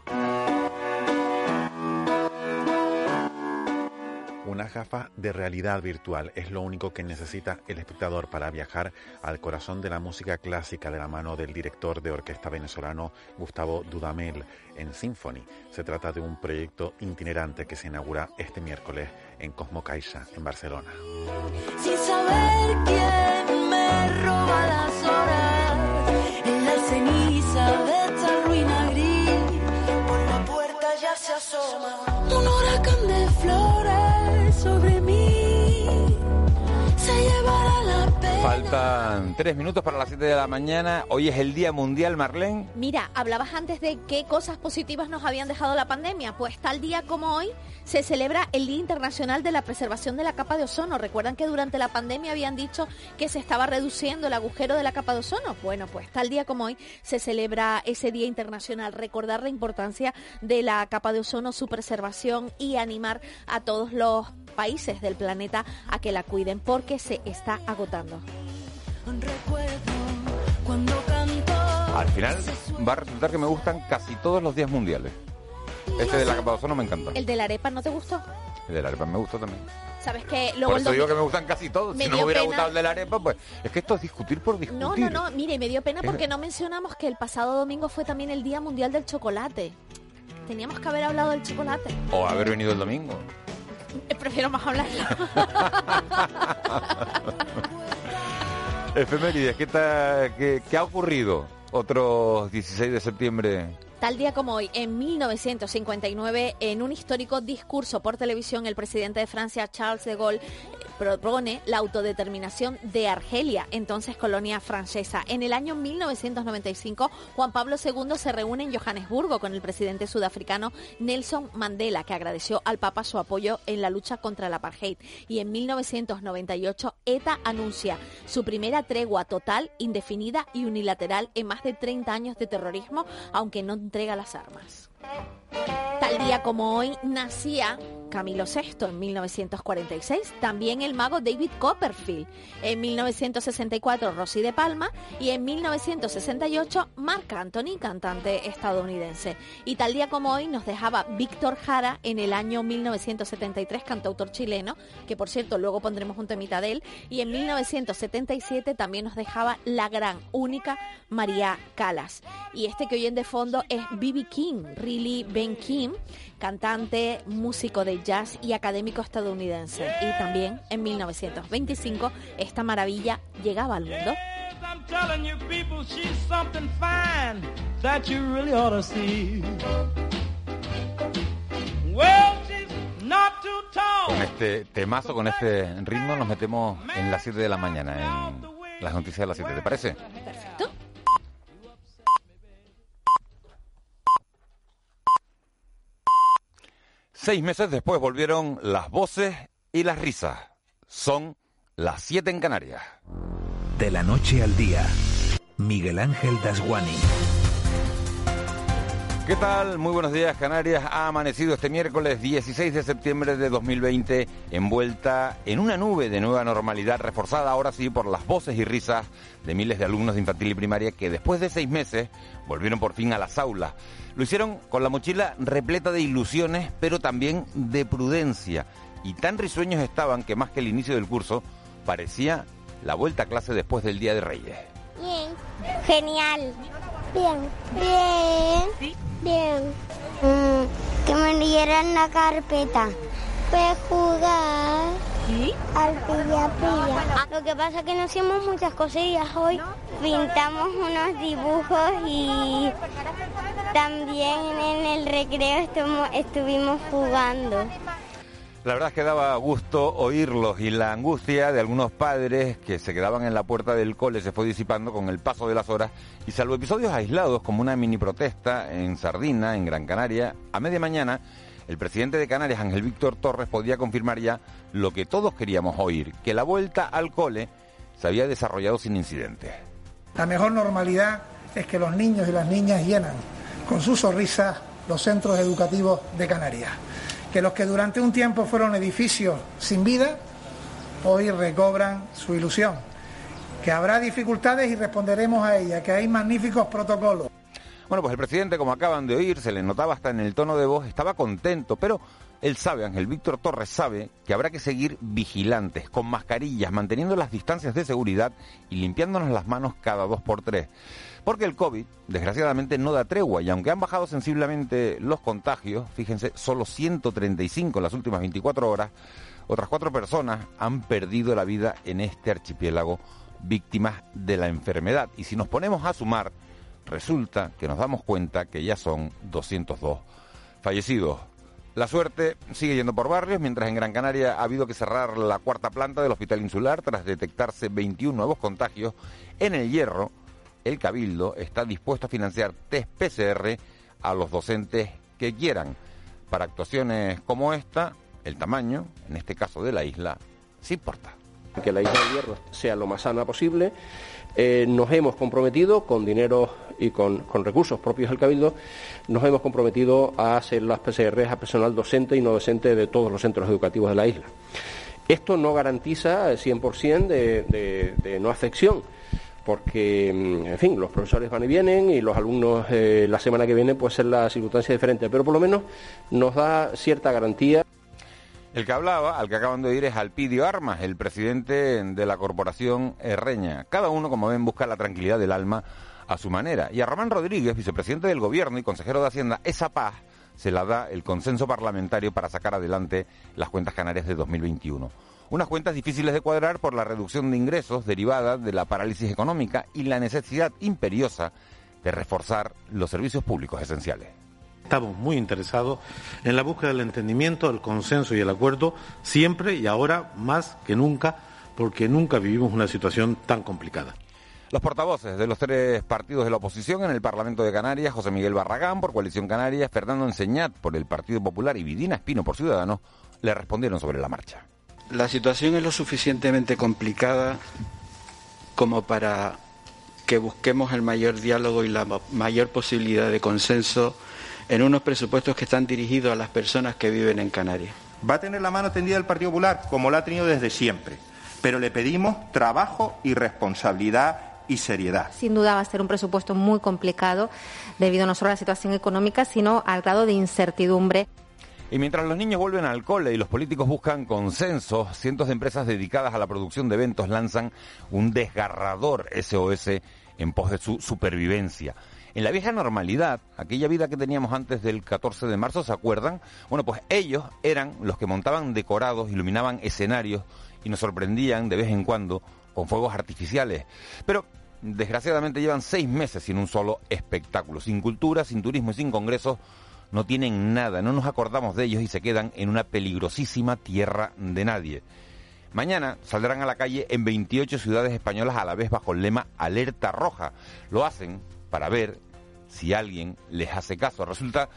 De realidad virtual es lo único que necesita el espectador para viajar al corazón de la música clásica de la mano del director de orquesta venezolano Gustavo Dudamel en Symphony. Se trata de un proyecto itinerante que se inaugura este miércoles en Cosmo Caixa, en Barcelona. Sin saber quién me roba las horas en la ceniza de esta ruina gris. Por la puerta ya se asoma un huracán de flores sobre Faltan tres minutos para las 7 de la mañana. Hoy es el Día Mundial, Marlene. Mira, hablabas antes de qué cosas positivas nos habían dejado la pandemia. Pues tal día como hoy se celebra el Día Internacional de la Preservación de la Capa de Ozono. Recuerdan que durante la pandemia habían dicho que se estaba reduciendo el agujero de la capa de ozono. Bueno, pues tal día como hoy se celebra ese Día Internacional. Recordar la importancia de la capa de ozono, su preservación y animar a todos los países del planeta a que la cuiden porque se está agotando. Al final va a resultar que me gustan casi todos los días mundiales. Este de la capa de ozono me encanta. ¿El de la arepa no te gustó? El de la arepa me gustó también. Sabes que luego Por eso digo que me gustan casi todos. Si no me hubiera pena. gustado el de la arepa, pues es que esto es discutir por discutir. No, no, no, mire, me dio pena porque no mencionamos que el pasado domingo fue también el Día Mundial del Chocolate. Teníamos que haber hablado del chocolate. O haber venido el domingo. Prefiero más hablarlo. [LAUGHS] Efemérides, ¿qué, ta- qué, qué ha ocurrido? Otro 16 de septiembre. Tal día como hoy, en 1959, en un histórico discurso por televisión, el presidente de Francia, Charles de Gaulle, propone la autodeterminación de Argelia, entonces colonia francesa. En el año 1995, Juan Pablo II se reúne en Johannesburgo con el presidente sudafricano Nelson Mandela, que agradeció al Papa su apoyo en la lucha contra el apartheid. Y en 1998, ETA anuncia su primera tregua total, indefinida y unilateral en más de 30 años de terrorismo, aunque no entrega las armas. Tal día como hoy nacía Camilo VI en 1946, también el mago David Copperfield, en 1964 Rosy de Palma y en 1968 Marc Anthony, cantante estadounidense. Y tal día como hoy nos dejaba Víctor Jara en el año 1973, cantautor chileno, que por cierto luego pondremos un temita de él, y en 1977 también nos dejaba la gran, única María Calas. Y este que oyen de fondo es B.B. King, Really Ben King, cantante, músico de jazz y académico estadounidense. Y también en 1925 esta maravilla llegaba al mundo. I'm telling you people, she's something fine that you really ought to see. Well, she's not too tall. Con este temazo, con este ritmo, nos metemos en las 7 de la mañana, en las noticias de las 7. ¿Te parece? Perfecto. Seis meses después volvieron las voces y las risas. Son las 7 en Canarias. De la noche al día, Miguel Ángel Dasguani. ¿Qué tal? Muy buenos días, Canarias. Ha amanecido este miércoles 16 de septiembre de 2020 envuelta en una nube de nueva normalidad, reforzada ahora sí por las voces y risas de miles de alumnos de infantil y primaria que después de seis meses volvieron por fin a las aulas. Lo hicieron con la mochila repleta de ilusiones, pero también de prudencia. Y tan risueños estaban que más que el inicio del curso, parecía la vuelta a clase después del Día de Reyes. Bien. Genial. Bien. Bien. Bien. Mm, que me dieran la carpeta. Pues jugar al pilla pilla. Lo que pasa es que no hicimos muchas cosillas hoy. Pintamos unos dibujos y también en el recreo estuvimos jugando. La verdad es que daba gusto oírlos y la angustia de algunos padres que se quedaban en la puerta del cole se fue disipando con el paso de las horas y salvo episodios aislados como una mini protesta en Sardina, en Gran Canaria, a media mañana el presidente de Canarias, Ángel Víctor Torres, podía confirmar ya lo que todos queríamos oír, que la vuelta al cole se había desarrollado sin incidentes. La mejor normalidad es que los niños y las niñas llenan con sus sonrisas los centros educativos de Canarias. Que los que durante un tiempo fueron edificios sin vida, hoy recobran su ilusión. Que habrá dificultades y responderemos a ellas, que hay magníficos protocolos. Bueno, pues el presidente, como acaban de oír, se le notaba hasta en el tono de voz, estaba contento, pero él sabe, Ángel Víctor Torres sabe, que habrá que seguir vigilantes, con mascarillas, manteniendo las distancias de seguridad y limpiándonos las manos cada dos por tres. Porque el COVID, desgraciadamente, no da tregua y aunque han bajado sensiblemente los contagios, fíjense, solo 135 en las últimas 24 horas, otras cuatro personas han perdido la vida en este archipiélago víctimas de la enfermedad. Y si nos ponemos a sumar, resulta que nos damos cuenta que ya son 202 fallecidos. La suerte sigue yendo por barrios, mientras en Gran Canaria ha habido que cerrar la cuarta planta del Hospital Insular tras detectarse 21 nuevos contagios. En el Hierro, el Cabildo está dispuesto a financiar test PCR a los docentes que quieran. Para actuaciones como esta, el tamaño, en este caso de la isla, sí importa. que la isla del Hierro sea lo más sana posible. Eh, nos hemos comprometido con dinero y con, recursos propios del Cabildo, nos hemos comprometido a hacer las PCR a personal docente y no docente de todos los centros educativos de la isla. Esto no garantiza el 100% de, de, de no afección, porque, mm, en fin, los profesores van y vienen y los alumnos eh, la semana que viene puede ser la circunstancia diferente, pero por lo menos nos da cierta garantía. El que hablaba, al que acaban de oír, es Alpidio Armas, el presidente de la corporación Herreña. Cada uno, como ven, busca la tranquilidad del alma a su manera. Y a Román Rodríguez, vicepresidente del Gobierno y consejero de Hacienda, esa paz se la da el consenso parlamentario para sacar adelante las cuentas canarias de 2021. Unas cuentas difíciles de cuadrar por la reducción de ingresos derivada de la parálisis económica y la necesidad imperiosa de reforzar los servicios públicos esenciales. Estamos muy interesados en la búsqueda del entendimiento, el consenso y el acuerdo, siempre y ahora más que nunca, porque nunca vivimos una situación tan complicada. Los portavoces de los tres partidos de la oposición en el Parlamento de Canarias, José Miguel Barragán por Coalición Canarias, Fernando Enseñat por el Partido Popular y Vidina Espino por Ciudadanos, le respondieron sobre la marcha. La situación es lo suficientemente complicada como para que busquemos el mayor diálogo y la mayor posibilidad de consenso en unos presupuestos que están dirigidos a las personas que viven en Canarias. Va a tener la mano tendida el Partido Popular, como lo ha tenido desde siempre, pero le pedimos trabajo y responsabilidad y seriedad. Sin duda va a ser un presupuesto muy complicado debido no solo a la situación económica, sino al grado de incertidumbre. Y mientras los niños vuelven al cole y los políticos buscan consenso, cientos de empresas dedicadas a la producción de eventos lanzan un desgarrador SOS en pos de su supervivencia. En la vieja normalidad, aquella vida que teníamos antes del 14 de marzo, ¿se acuerdan? Bueno, pues ellos eran los que montaban decorados, iluminaban escenarios y nos sorprendían de vez en cuando con fuegos artificiales. Pero desgraciadamente llevan seis meses sin un solo espectáculo, sin cultura, sin turismo y sin congresos. No tienen nada, no nos acordamos de ellos y se quedan en una peligrosísima tierra de nadie. Mañana saldrán a la calle en 28 ciudades españolas a la vez bajo el lema Alerta Roja. Lo hacen para ver si alguien les hace caso. Resulta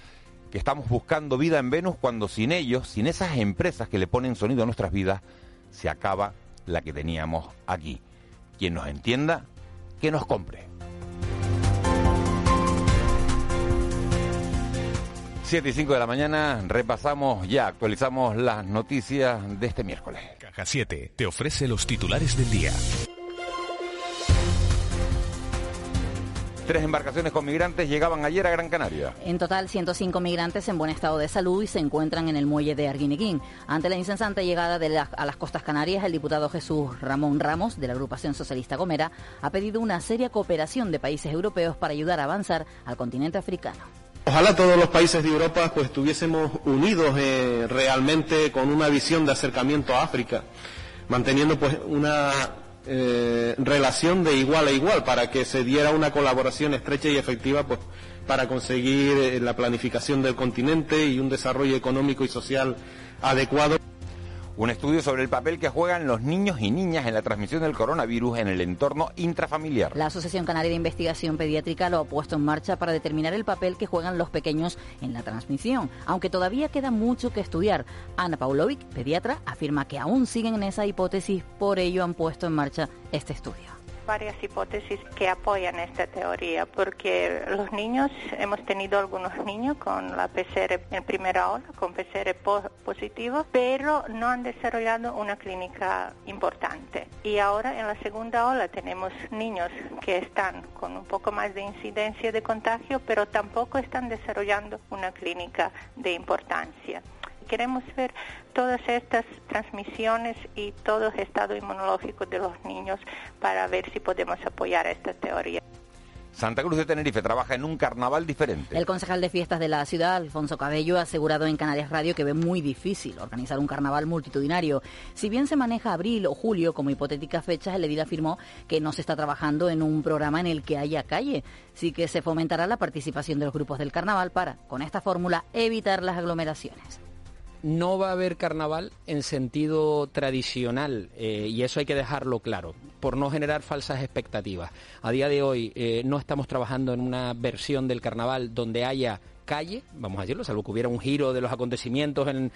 que estamos buscando vida en Venus cuando sin ellos, sin esas empresas que le ponen sonido a nuestras vidas, se acaba la que teníamos aquí. Quien nos entienda, que nos compre. 7 y 5 de la mañana repasamos ya, actualizamos las noticias de este miércoles. Caja 7 te ofrece los titulares del día. Tres embarcaciones con migrantes llegaban ayer a Gran Canaria. En total, 105 migrantes en buen estado de salud y se encuentran en el muelle de Arguineguín. Ante la incesante llegada de la- a las costas canarias, el diputado Jesús Ramón Ramos, de la agrupación socialista Gomera, ha pedido una seria cooperación de países europeos para ayudar a avanzar al continente africano. Ojalá todos los países de Europa pues estuviésemos unidos eh, realmente con una visión de acercamiento a África, manteniendo pues una eh, relación de igual a igual para que se diera una colaboración estrecha y efectiva pues para conseguir eh, la planificación del continente y un desarrollo económico y social adecuado. Un estudio sobre el papel que juegan los niños y niñas en la transmisión del coronavirus en el entorno intrafamiliar. La Asociación Canaria de Investigación Pediátrica lo ha puesto en marcha para determinar el papel que juegan los pequeños en la transmisión, aunque todavía queda mucho que estudiar. Ana Paulovic, pediatra, afirma que aún siguen en esa hipótesis, por ello han puesto en marcha este estudio. Varias hipótesis que apoyan esta teoría, porque los niños, hemos tenido algunos niños con la PCR en primera ola, con PCR po- positivo, pero no han desarrollado una clínica importante. Y ahora en la segunda ola tenemos niños que están con un poco más de incidencia de contagio, pero tampoco están desarrollando una clínica de importancia. Queremos ver todas estas transmisiones y todo el estado inmunológico de los niños para ver si podemos apoyar esta teoría. Santa Cruz de Tenerife trabaja en un carnaval diferente. El concejal de fiestas de la ciudad, Alfonso Cabello, ha asegurado en Canarias Radio que ve muy difícil organizar un carnaval multitudinario. Si bien se maneja abril o julio como hipotéticas fechas, el edil afirmó que no se está trabajando en un programa en el que haya calle. Sí que se fomentará la participación de los grupos del carnaval para, con esta fórmula, evitar las aglomeraciones. No va a haber carnaval en sentido tradicional eh, y eso hay que dejarlo claro por no generar falsas expectativas. A día de hoy eh, no estamos trabajando en una versión del carnaval donde haya calle, vamos a decirlo, salvo que hubiera un giro de los acontecimientos en,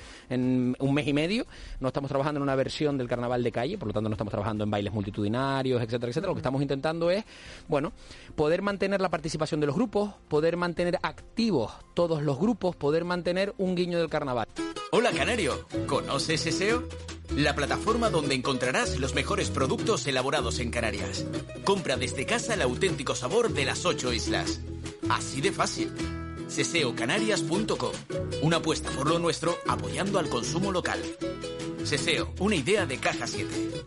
un mes y medio, no estamos trabajando en una versión del carnaval de calle, por lo tanto no estamos trabajando en bailes multitudinarios, etcétera, etcétera. Lo que estamos intentando es, bueno, poder mantener la participación de los grupos, poder mantener activos todos los grupos, poder mantener un guiño del carnaval. Hola Canario, ¿conoces SEO? La plataforma donde encontrarás los mejores productos elaborados en Canarias. Compra desde casa el auténtico sabor de las ocho islas. Así de fácil. Seseocanarias.com. Una apuesta por lo nuestro apoyando al consumo local. Seseo, una idea de Caja 7.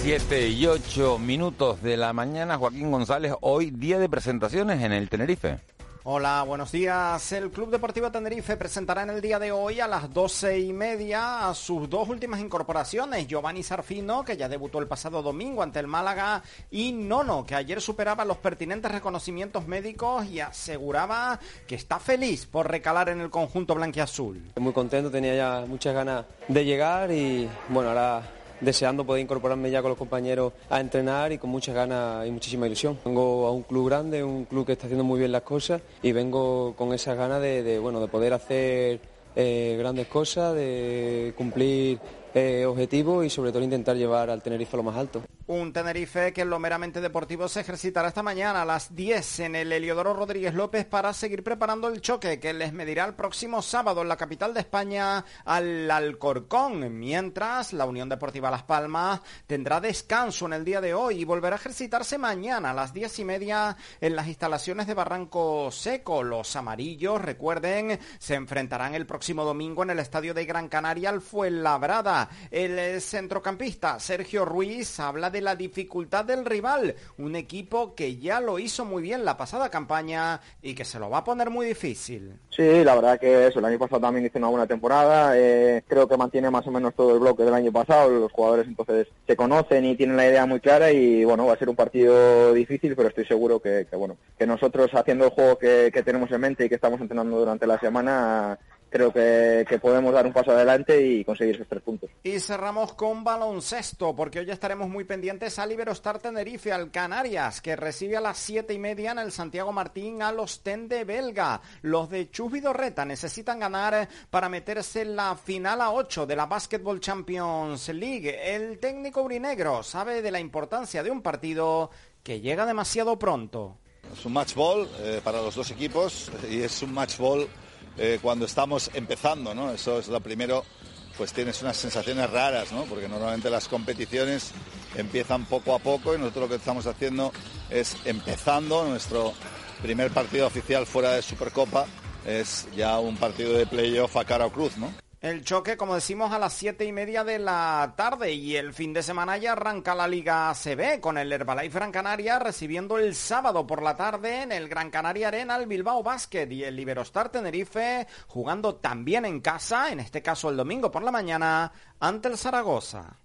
Siete y ocho minutos de la mañana, Joaquín González, hoy día de presentaciones en el Tenerife. Hola, buenos días. El Club Deportivo Tenerife presentará en el día de hoy a las doce y media a sus dos últimas incorporaciones. Giovanni Sarfino, que ya debutó el pasado domingo ante el Málaga, y Nono, que ayer superaba los pertinentes reconocimientos médicos y aseguraba que está feliz por recalar en el conjunto blanquiazul. Muy contento, tenía ya muchas ganas de llegar y bueno, ahora deseando poder incorporarme ya con los compañeros a entrenar y con muchas ganas y muchísima ilusión. Vengo a un club grande, un club que está haciendo muy bien las cosas y vengo con esas ganas de, bueno, de poder hacer eh, grandes cosas, de cumplir eh, objetivos y sobre todo intentar llevar al Tenerife a lo más alto. Un Tenerife que en lo meramente deportivo se ejercitará esta mañana a las 10 en el Heliodoro Rodríguez López para seguir preparando el choque que les medirá el próximo sábado en la capital de España al Alcorcón, mientras la Unión Deportiva Las Palmas tendrá descanso en el día de hoy y volverá a ejercitarse mañana a las 10 y media en las instalaciones de Barranco Seco. Los amarillos, recuerden, se enfrentarán el próximo domingo en el estadio de Gran Canaria al Fuenlabrada. El centrocampista Sergio Ruiz habla la dificultad del rival, un equipo que ya lo hizo muy bien la pasada campaña y que se lo va a poner muy difícil. Sí, la verdad que eso, el año pasado también hizo una buena temporada, eh, creo que mantiene más o menos todo el bloque del año pasado, los jugadores entonces se conocen y tienen la idea muy clara y bueno, va a ser un partido difícil, pero estoy seguro que, que bueno, que nosotros haciendo el juego que, que tenemos en mente y que estamos entrenando durante la semana, creo que, que, podemos dar un paso adelante y conseguir esos tres puntos. Y cerramos con baloncesto, porque hoy estaremos muy pendientes al Iberostar Tenerife, al Canarias, que recibe a las siete y media en el Santiago Martín a los Tende Belga. Los de Chus Vidorreta necesitan ganar para meterse en la final a 8 de la Basketball Champions League. El técnico brinegro sabe de la importancia de un partido que llega demasiado pronto. Es un match ball eh, para los dos equipos y es un match ball eh, cuando estamos empezando, ¿no? Eso es lo primero, pues tienes unas sensaciones raras. Porque normalmente las competiciones empiezan poco a poco y nosotros lo que estamos haciendo es empezando nuestro primer partido oficial fuera de Supercopa, es ya un partido de playoff a cara o cruz, ¿no? El choque, como decimos, a las siete y media de la tarde y el fin de semana ya arranca la Liga ACB con el Herbalife Gran Canaria recibiendo el sábado por la tarde en el Gran Canaria Arena el Bilbao Basket y el Iberostar Tenerife jugando también en casa, en este caso el domingo por la mañana, ante el Zaragoza.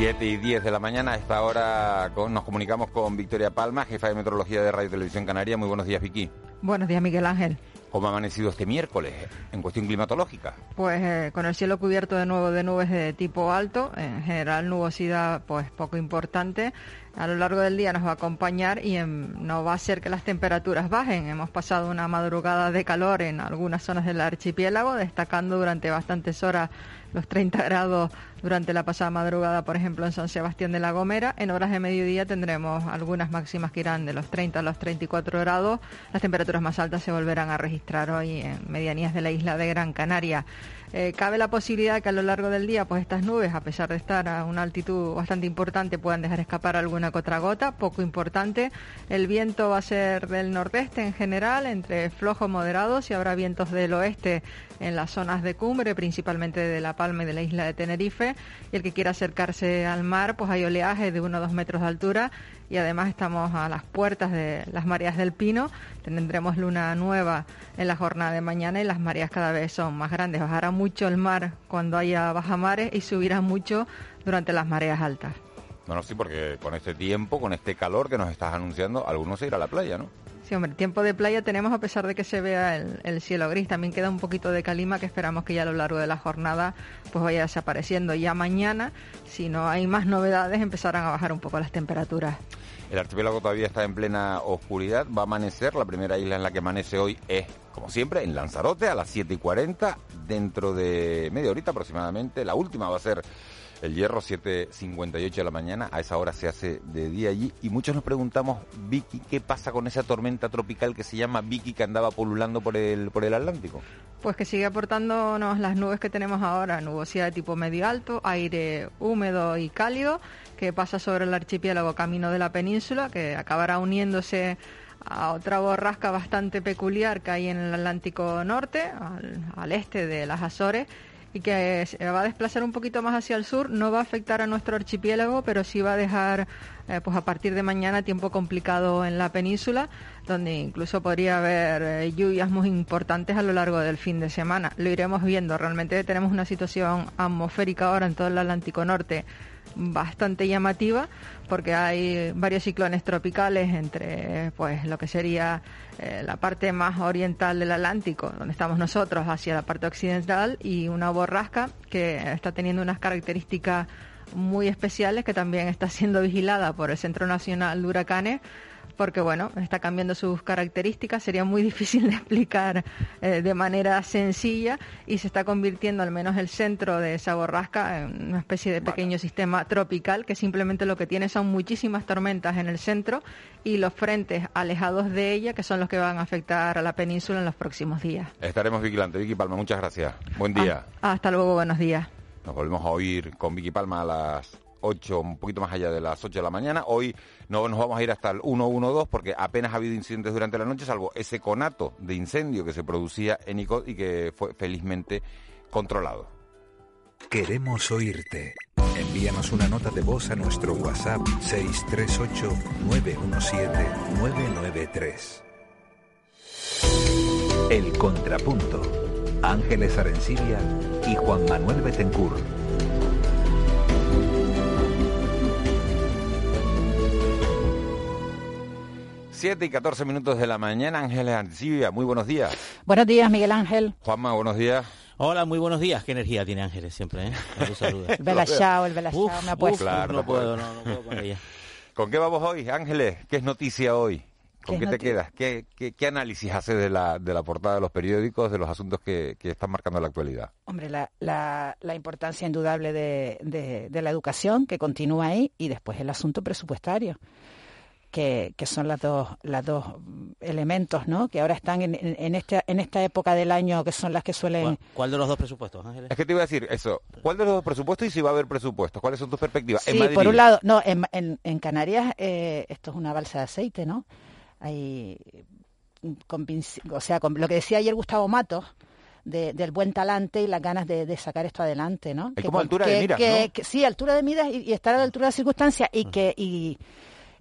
7 y 10 de la mañana, a esta hora nos comunicamos con Victoria Palma, jefa de Meteorología de Radio y Televisión Canaria. Muy buenos días, Vicky. Buenos días, Miguel Ángel. ¿Cómo ha amanecido este miércoles en cuestión climatológica? Pues eh, con el cielo cubierto de nuevo de nubes de tipo alto, en general nubosidad pues poco importante. A lo largo del día nos va a acompañar y en, no va a ser que las temperaturas bajen. Hemos pasado una madrugada de calor en algunas zonas del archipiélago, destacando durante bastantes horas los 30 [LAUGHS] grados durante la pasada madrugada, por ejemplo, en San Sebastián de la Gomera. En horas de mediodía tendremos algunas máximas que irán de los 30 a los 34 grados. Las temperaturas más altas se volverán a registrar hoy en medianías de la isla de Gran Canaria. Eh, cabe la posibilidad que a lo largo del día, pues estas nubes, a pesar de estar a una altitud bastante importante, puedan dejar escapar alguna gota, poco importante. El viento va a ser del nordeste en general, entre flojos moderados, y habrá vientos del oeste en las zonas de cumbre, principalmente de La Palma y de la isla de Tenerife. Y el que quiera acercarse al mar, pues hay oleaje de 1 o 2 metros de altura y además estamos a las puertas de las mareas del Pino. Tendremos luna nueva en la jornada de mañana y las mareas cada vez son más grandes. Bajará mucho el mar cuando haya bajamares y subirá mucho durante las mareas altas. Bueno, sí, porque con este tiempo, con este calor que nos estás anunciando, algunos se irá a la playa, ¿no? Sí, hombre, tiempo de playa tenemos a pesar de que se vea el, el, cielo gris. También queda un poquito de calima que esperamos que ya a lo largo de la jornada pues vaya desapareciendo. Ya mañana, si no hay más novedades, empezarán a bajar un poco las temperaturas. El archipiélago todavía está en plena oscuridad, va a amanecer. La primera isla en la que amanece hoy es, como siempre, en Lanzarote a las 7 y 40, dentro de media horita aproximadamente. La última va a ser el Hierro, 7.58 de la mañana. A esa hora se hace de día allí. Y muchos nos preguntamos, Vicky, ¿qué pasa con esa tormenta tropical que se llama Vicky que andaba polulando por el, por el Atlántico? Pues que sigue aportándonos las nubes que tenemos ahora, nubosidad de tipo medio alto, aire húmedo y cálido, que pasa sobre el archipiélago camino de la península, que acabará uniéndose a otra borrasca bastante peculiar que hay en el Atlántico Norte, al, al este de las Azores, y que se va a desplazar un poquito más hacia el sur, no va a afectar a nuestro archipiélago, pero sí va a dejar eh, pues a partir de mañana tiempo complicado en la península, donde incluso podría haber eh, lluvias muy importantes a lo largo del fin de semana. Lo iremos viendo. Realmente tenemos una situación atmosférica ahora en todo el Atlántico Norte bastante llamativa porque hay varios ciclones tropicales entre pues lo que sería eh, la parte más oriental del Atlántico, donde estamos nosotros, hacia la parte occidental y una borrasca que está teniendo unas características muy especiales que también está siendo vigilada por el Centro Nacional de Huracanes porque bueno, está cambiando sus características, sería muy [LAUGHS] difícil de explicar eh, de manera sencilla y se está convirtiendo al menos el centro de esa borrasca en una especie de pequeño sistema tropical que simplemente lo que tiene son muchísimas tormentas en el centro y los frentes alejados de ella que son los que van a afectar a la península en los próximos días. Estaremos vigilantes. Vicky Palma, muchas gracias. Buen día. Ah, hasta luego, buenos días. Nos volvemos a oír con Vicky Palma a las 8, un poquito más allá de las 8 de la mañana. Hoy no nos vamos a ir hasta el 112 porque apenas ha habido incidentes durante la noche, salvo ese conato de incendio que se producía en ICOD y que fue felizmente controlado. Queremos oírte. Envíanos una nota de voz a nuestro WhatsApp 638-917-993. El Contrapunto. Ángeles Arencibia y Juan Manuel Betencur. 7 y 14 minutos de la mañana, Ángeles Ancibia, muy buenos días. Buenos días, Miguel Ángel. Juanma, buenos días. Hola, muy buenos días. Qué energía tiene Ángeles siempre, ¿eh? [LAUGHS] el velachao, el velachao, me ha puesto. Claro, no, puedo, no, no puedo con ella. ¿Con qué vamos hoy, Ángeles? ¿Qué es noticia hoy? ¿Con qué, te quedas? ¿Qué, qué, análisis hace de la, de la portada de los periódicos, de los asuntos que, que están marcando la actualidad? Hombre, la, la, la importancia indudable de, de, de, la educación, que continúa ahí, y después el asunto presupuestario que, que son las dos, las dos elementos, ¿no? Que ahora están en, en, esta, en esta época del año que son las que suelen... ¿Cuál, de los dos presupuestos, Ángeles? Es que te iba a decir eso. ¿Cuál de los dos presupuestos y si va a haber presupuestos? ¿Cuáles son tus perspectivas? Sí, por un lado, no, en, en, en Canarias eh, esto es una balsa de aceite, ¿no? Hay, con, o sea, con lo que decía ayer Gustavo Matos, de, del buen talante y las ganas de, de sacar esto adelante, ¿no? Es como altura de miras, que, ¿no? sí, altura de miras y, y, estar a la altura de las circunstancias y que... Y,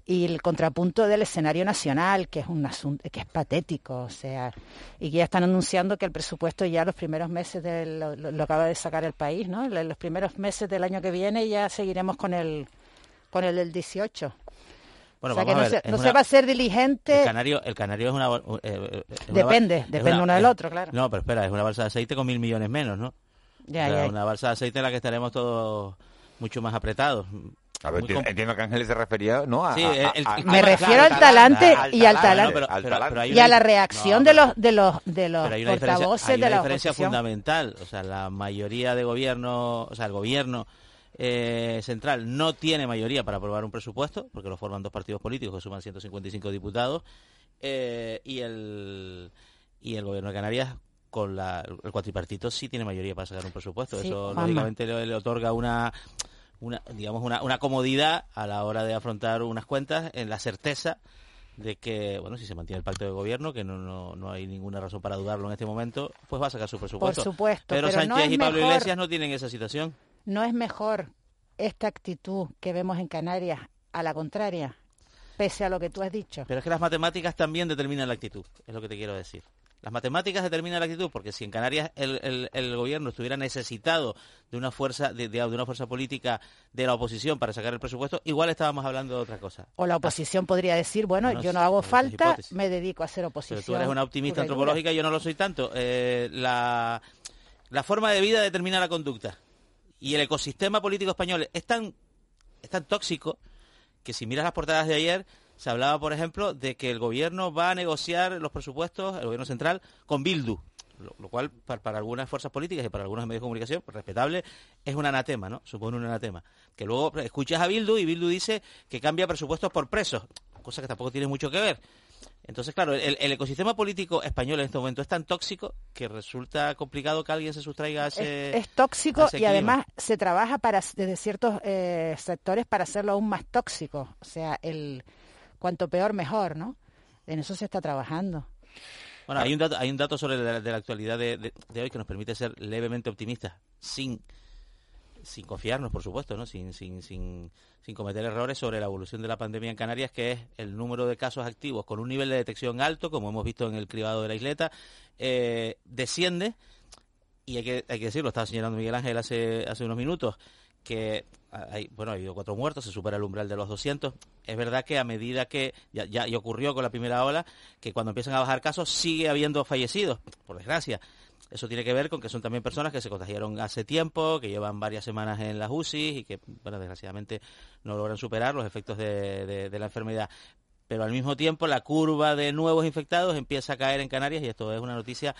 y el contrapunto del escenario nacional, que es un asunto que es patético, o sea, y que ya están anunciando que el presupuesto ya los primeros meses de lo, lo, acaba de sacar el país, ¿no? Los primeros meses del año que viene ya seguiremos con el con el del 18. Bueno, o sea que no, ver, se, no una, se, va a ser diligente. El canario, el canario es una. Eh, es depende, una, depende una, uno del otro, claro. No, pero espera, es una balsa de aceite con mil millones menos, ¿no? Ya, o sea, ya. Una balsa de aceite en la que estaremos todos mucho más apretados. A ver, entiendo, entiendo, que Ángeles se refería, ¿no? A, sí, a, el, a, me refiero al talante y al talante y a la reacción de los de los de los pero hay una portavoces hay una de la diferencia oposición. fundamental, o sea, la mayoría de gobierno, o sea, el gobierno eh, central no tiene mayoría para aprobar un presupuesto, porque lo forman dos partidos políticos que suman 155 diputados, eh, y el y el gobierno de Canarias con la, el cuatripartito sí tiene mayoría para sacar un presupuesto. Sí, Eso Juanma. lógicamente le, le otorga una una, digamos, una, una comodidad a la hora de afrontar unas cuentas en la certeza de que, bueno, si se mantiene el pacto de gobierno, que no, no, no hay ninguna razón para dudarlo en este momento, pues va a sacar su presupuesto. Por supuesto, pero, pero Sánchez no y Pablo mejor- Iglesias no tienen esa situación. No es mejor esta actitud que vemos en Canarias a la contraria, pese a lo que tú has dicho. Pero es que las matemáticas también determinan la actitud, es lo que te quiero decir. Las matemáticas determinan la actitud porque si en Canarias el, el, el gobierno estuviera necesitado de una fuerza de, de, de una fuerza política de la oposición para sacar el presupuesto, igual estábamos hablando de otra cosa. O la oposición podría decir, bueno, yo no hago falta, me dedico a hacer oposición. Pero tú eres una optimista antropológica yo no lo soy tanto. Eh, la, la forma de vida determina la conducta. Y el ecosistema político español es tan, es tan tóxico que si miras las portadas de ayer, se hablaba, por ejemplo, de que el gobierno va a negociar los presupuestos, el gobierno central, con Bildu. Lo, cual, para, algunas fuerzas políticas y para algunos medios de comunicación, pues, respetable, es un anatema, ¿no? Supone un anatema. Que luego escuchas a Bildu y Bildu dice que cambia presupuestos por presos, cosa que tampoco tiene mucho que ver. Entonces, claro, el, el ecosistema político español en este momento es tan tóxico que resulta complicado que alguien se sustraiga a ese. Es, es tóxico ese y clima. además se trabaja para desde ciertos eh, sectores para hacerlo aún más tóxico. O sea, el cuanto peor mejor, ¿no? En eso se está trabajando. Bueno, hay un dato, hay un dato sobre la, de la actualidad de, de- de hoy que nos permite ser levemente optimistas, sin sin confiarnos, por supuesto, ¿no? sin, sin, sin, cometer errores sobre la evolución de la pandemia en Canarias, que es el número de casos activos con un nivel de detección alto, como hemos visto en el cribado de la isleta, eh, desciende, y hay que, hay que decirlo, estaba señalando Miguel Ángel hace, hace unos minutos, que hay, bueno, ha habido cuatro muertos, se supera el umbral de los 200. Es verdad que a medida que, ya, ya ocurrió con la primera ola, que cuando empiezan a bajar casos sigue habiendo fallecidos, por desgracia. Eso tiene que ver con que son también personas que se contagiaron hace tiempo, que llevan varias semanas en las UCI y que, bueno, desgraciadamente no logran superar los efectos de, de- la enfermedad. Pero al mismo tiempo la curva de nuevos infectados empieza a caer en Canarias y esto es una noticia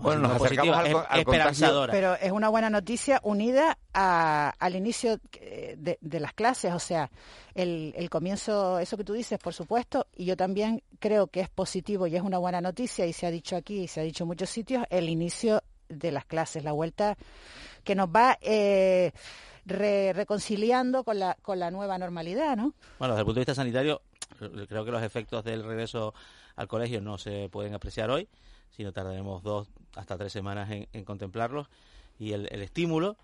Bueno, nos acercamos al, es- al esperanzadora. Pero es una buena noticia unida a- al inicio eh, de, de las clases, o sea, el, el comienzo, eso que tú dices, por supuesto, y yo también creo que es positivo y es una buena noticia, y se ha dicho aquí, y se ha dicho en muchos sitios, el inicio de las clases, la vuelta que nos va eh, re- reconciliando con la, con la nueva normalidad, ¿no? Bueno, desde el punto de vista sanitario, creo que los efectos del regreso al colegio no se pueden apreciar hoy, sino tardaremos dos hasta tres semanas en, en contemplarlos. Y el, el estímulo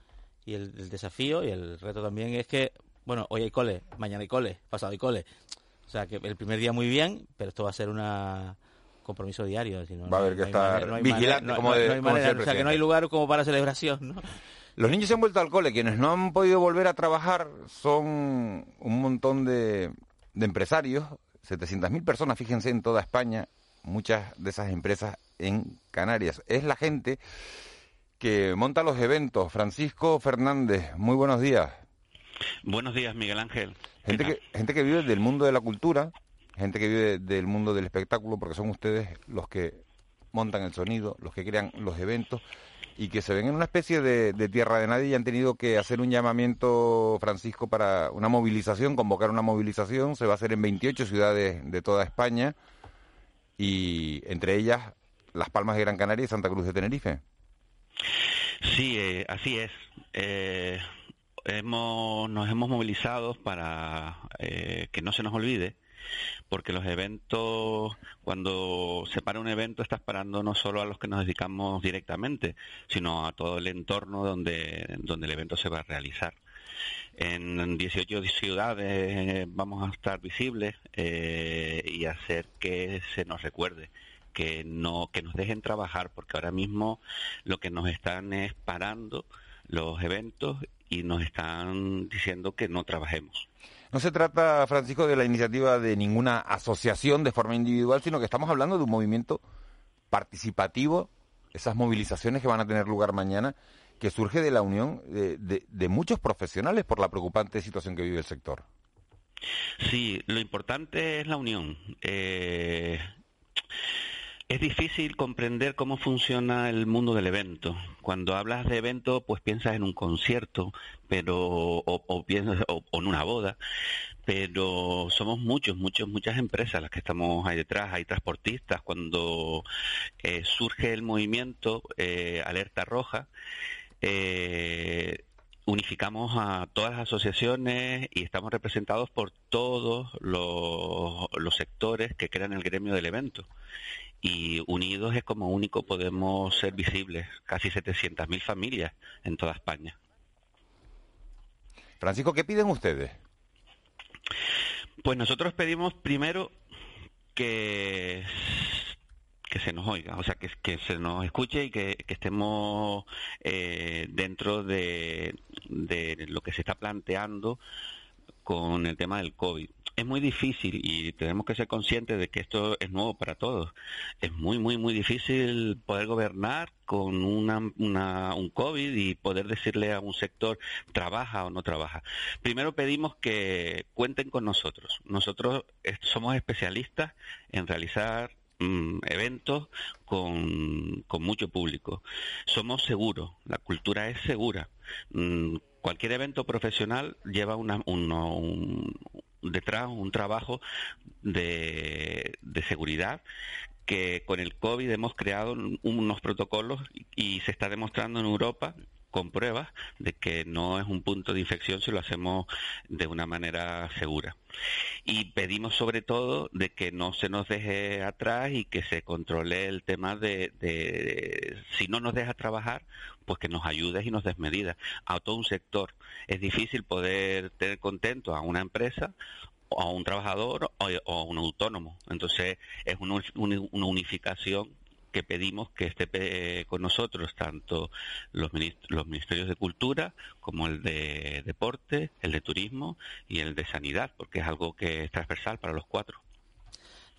y el, el desafío y el reto también es que, bueno, hoy hay cole, mañana hay cole, pasado hay cole. O sea, que el primer día muy bien, pero esto va a ser una compromiso diario. si no, Va a no haber que estar manera- vigilante, manera- como de- como manera, o sea, que no hay lugar como para celebración, ¿no? Los niños se han vuelto al cole. Quienes no han podido volver a trabajar son un montón de, de empresarios, 700.000 personas, fíjense, en toda España, muchas de esas empresas en Canarias. Es la gente que monta los eventos. Francisco Fernández, muy buenos días. Buenos días, Miguel Ángel. Gente que, gente que vive del mundo de la cultura, gente que vive del mundo del espectáculo, porque son ustedes los que montan el sonido, los que crean los eventos y que se ven en una especie de, de tierra de nadie y han tenido que hacer un llamamiento, Francisco, para una movilización, convocar una movilización. Se va a hacer en 28 ciudades de toda España y entre ellas Las Palmas de Gran Canaria y Santa Cruz de Tenerife. Sí, eh, así es. Eh, hemos, nos hemos movilizado para eh, que no se nos olvide, porque los eventos, cuando se para un evento, estás parando no solo a los que nos dedicamos directamente, sino a todo el entorno donde, donde el evento se va a realizar. En 18 ciudades eh, vamos a estar visibles eh, y hacer que se nos recuerde que no que nos dejen trabajar porque ahora mismo lo que nos están es parando los eventos y nos están diciendo que no trabajemos. No se trata, Francisco, de la iniciativa de ninguna asociación de forma individual, sino que estamos hablando de un movimiento participativo, esas movilizaciones que van a tener lugar mañana, que surge de la unión de, de- de muchos profesionales por la preocupante situación que vive el sector. Sí, lo importante es la unión. Eh, es difícil comprender cómo funciona el mundo del evento. Cuando hablas de evento, pues piensas en un concierto, pero o, piensas o, en una boda, pero somos muchos, muchos, muchas empresas las que estamos ahí detrás. Hay transportistas. Cuando eh, surge el movimiento eh, Alerta Roja, eh, unificamos a todas las asociaciones y estamos representados por todos los sectores que crean el gremio del evento. Y unidos es como único podemos ser visibles, casi 700.000 familias en toda España. Francisco, ¿qué piden ustedes? Pues nosotros pedimos primero que que se nos oiga, o sea, que, que se nos escuche y que, que estemos eh, dentro de, de lo que se está planteando con el tema del COVID. Es muy difícil y tenemos que ser conscientes de que esto es nuevo para todos. Es muy, muy, muy difícil poder gobernar con una, una- un COVID y poder decirle a un sector trabaja o no trabaja. Primero pedimos que cuenten con nosotros. Nosotros somos especialistas en realizar mm, eventos con, con mucho público. Somos seguros, la cultura es segura. Mm, cualquier evento profesional lleva una, un- detrás un trabajo de, de seguridad que con el COVID hemos creado un- unos protocolos y se está demostrando en Europa con pruebas de que no es un punto de infección si lo hacemos de una manera segura. Y pedimos sobre todo de que no se nos deje atrás y que se controle el tema de, de si no nos deja trabajar, pues que nos ayudes y nos des medidas a todo un sector. Es difícil poder tener contento a una empresa o a un trabajador o, a un autónomo. Entonces es una, una unificación que pedimos que esté con nosotros tanto los, los ministerios de Cultura como el de Deporte, el de Turismo y el de Sanidad, porque es algo que es transversal para los cuatro.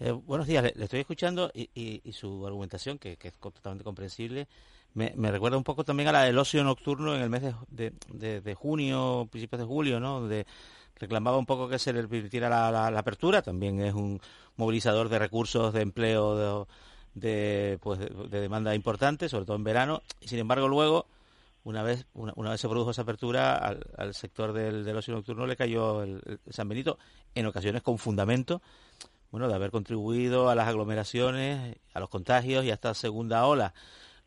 Eh, buenos días, le, estoy escuchando y, su argumentación, que, es totalmente comprensible, me, recuerda un poco también a la del ocio nocturno en el mes de, junio, principios de julio, ¿no? Donde reclamaba un poco que se le permitiera la, apertura, también es un movilizador de recursos de empleo de, pues, de, demanda importante, sobre todo en verano, y sin embargo luego, una vez, una, vez se produjo esa apertura, al, sector del, del, ocio nocturno le cayó el, San Benito, en ocasiones con fundamento, bueno, de haber contribuido a las aglomeraciones, a los contagios y a esta segunda ola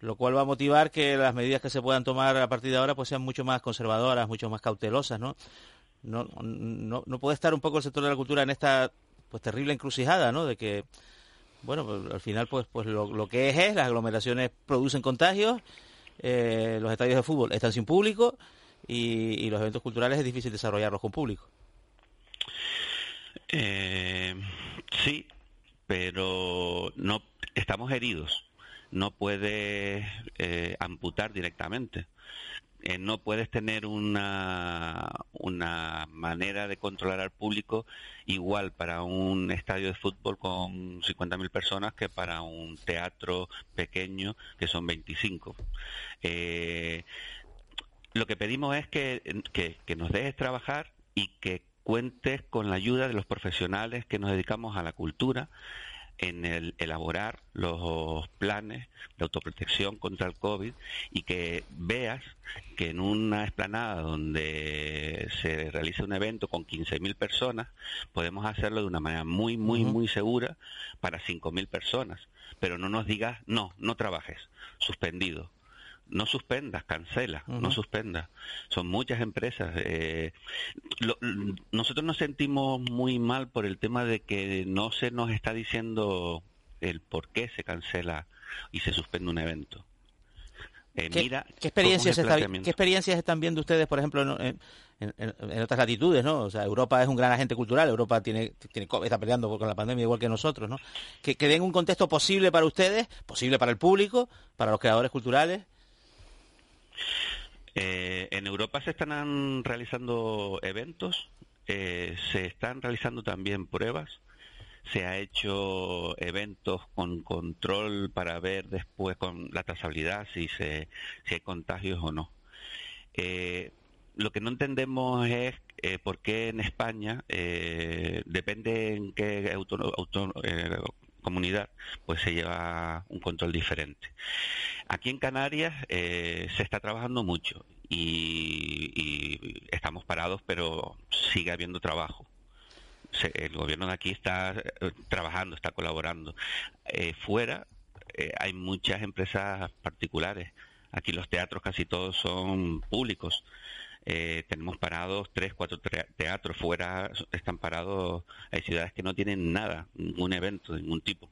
lo cual va a motivar que las medidas que se puedan tomar a partir de ahora pues sean mucho más conservadoras, mucho más cautelosas, ¿no? No, no, no puede estar un poco el sector de la cultura en esta pues terrible encrucijada, ¿no? De que bueno, pues, al final pues, pues lo, que es es, las aglomeraciones producen contagios, eh, los estadios de fútbol están sin público y, los eventos culturales es difícil desarrollarlos con público. Eh, sí, pero no estamos heridos. No puede eh, amputar directamente. Eh, no puedes tener una, una manera de controlar al público igual para un estadio de fútbol con 50.000 personas que para un teatro pequeño que son 25. Eh, lo que pedimos es que, que nos dejes trabajar y que cuentes con la ayuda de los profesionales que nos dedicamos a la cultura en el elaborar los planes de autoprotección contra el COVID y que veas que en una explanada donde se realiza un evento con 15.000 personas, podemos hacerlo de una manera muy, muy, muy segura para 5.000 personas. Pero no nos digas, no, no trabajes, suspendido no suspendas, cancela, no suspendas. Son muchas empresas. Eh, nosotros nos sentimos muy mal por el tema de que no se nos está diciendo el por qué se cancela y se suspende un evento. Eh, ¿Qué, mira, ¿qué, experiencias ¿Qué experiencias están viendo ustedes, por ejemplo, en, otras latitudes, ¿no? O sea, Europa es un gran agente cultural, Europa tiene, tiene está peleando con la pandemia igual que nosotros, ¿no? Que, que den un contexto posible para ustedes, posible para el público, para los creadores culturales, eh, en Europa se están realizando eventos, eh, se están realizando también pruebas, se ha hecho eventos con control para ver después con la trazabilidad si, se, si hay contagios o no. Eh, lo que no entendemos es por qué en España, depende en qué auto, comunidad, pues se lleva un control diferente. Aquí en Canarias eh, se está trabajando mucho y, estamos parados, pero sigue habiendo trabajo. el gobierno de aquí está eh, trabajando, está colaborando. Eh, fuera hay muchas empresas particulares. Aquí los teatros casi todos son públicos. Tenemos parados tres, cuatro teatros. Fuera están parados. Hay ciudades que no tienen nada, ningún evento, de ningún tipo.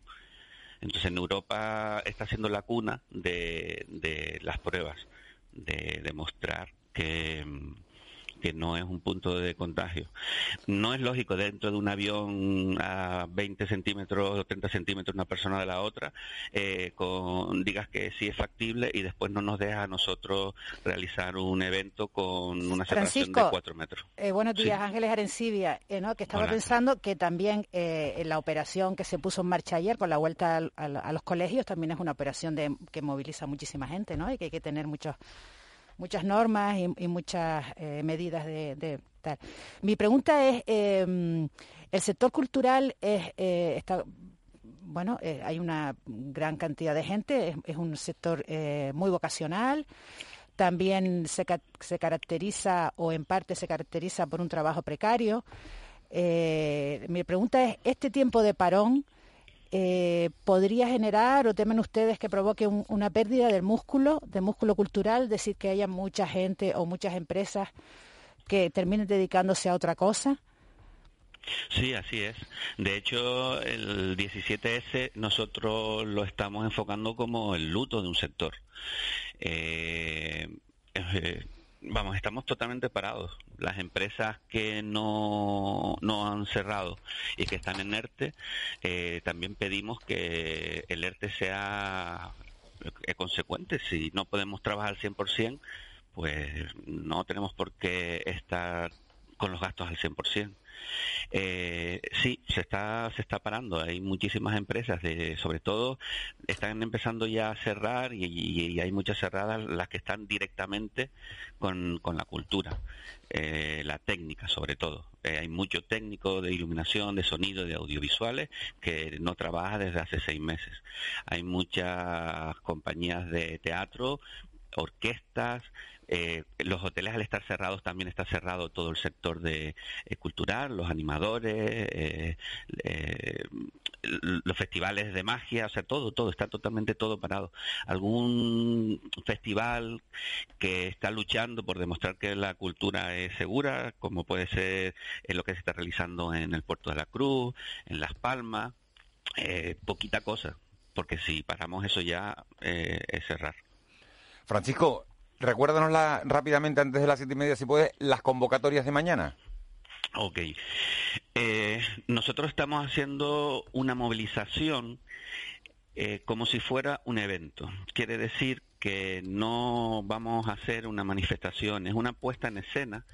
Entonces en Europa está siendo la cuna de, de las pruebas, de demostrar que, que no es un punto de contagio. No es lógico dentro de un avión a 20 centímetros o 30 centímetros una persona de la otra, eh, con, digas que sí es factible y después no nos deja a nosotros realizar un evento con una separación de 4 metros. Eh, buenos días, Ángeles Arencibia, eh, ¿no? que estaba pensando que también en la operación que se puso en marcha ayer con la vuelta a, los colegios también es una operación de, que moviliza muchísima gente ¿no? y que hay que tener muchos muchas normas y, muchas eh, medidas de, tal. Mi pregunta es, em, el sector cultural es, eh, está, bueno, eh, hay una gran cantidad de gente, es, un sector muy vocacional, también se, se, caracteriza o en parte se caracteriza por un trabajo precario. mi pregunta es, ¿este tiempo de parón eh, podría generar o temen ustedes que provoque una pérdida del músculo, del músculo cultural, decir que haya mucha gente o muchas empresas que terminen dedicándose a otra cosa? Sí, así es. De hecho, el 17S nosotros lo estamos enfocando como el luto de un sector. Eh, eh, vamos, estamos totalmente parados. Las empresas que no, no han cerrado y que están en ERTE, eh, también pedimos que el ERTE sea consecuente. Si no podemos trabajar al 100%, pues no tenemos por qué estar con los gastos al 100%. Eh, sí, se está, se está parando. Hay muchísimas empresas, de, sobre todo, están empezando ya a cerrar y, hay muchas cerradas las que están directamente con, con la cultura, eh, la técnica sobre todo. Eh, hay mucho técnico de iluminación, de sonido, de audiovisuales que no trabaja desde hace seis meses. Hay muchas compañías de teatro, orquestas, eh, los hoteles al estar cerrados también está cerrado todo el sector de eh, cultural, los animadores, eh, los festivales de magia, o sea, todo, todo, está totalmente todo parado. Algún festival que está luchando por demostrar que la cultura es segura, como puede ser lo que se está realizando en el Puerto de la Cruz, en Las Palmas, poquita cosa, porque si paramos eso ya es cerrar. Francisco, Recuérdanos rápidamente antes de las siete y media, si puedes, las convocatorias de mañana. Ok. Eh, nosotros estamos haciendo una movilización eh, como si fuera un evento. Quiere decir que no vamos a hacer una manifestación, es una puesta en escena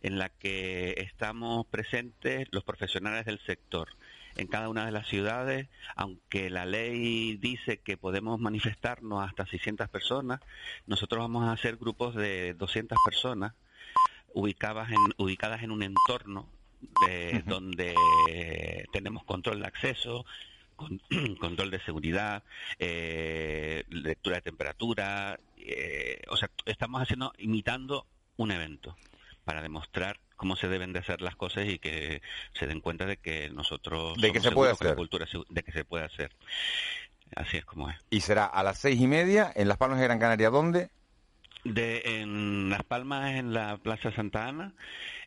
en la que estamos presentes los profesionales del sector en cada una de las ciudades, aunque la ley dice que podemos manifestarnos hasta 600 personas, nosotros vamos a hacer grupos de 200 personas ubicadas en, ubicadas en un entorno donde tenemos control de acceso, [CLEARS THROAT] control de seguridad, eh, lectura de temperatura, eh, o sea, estamos haciendo, imitando un evento para demostrar cómo se deben de hacer las cosas y que se den cuenta de que nosotros de que se puede hacer. cultura de que se puede hacer. Así es como es. Y será a las seis y media en las Palmas de Gran Canaria. Dónde de en las Palmas en la Plaza Santa Ana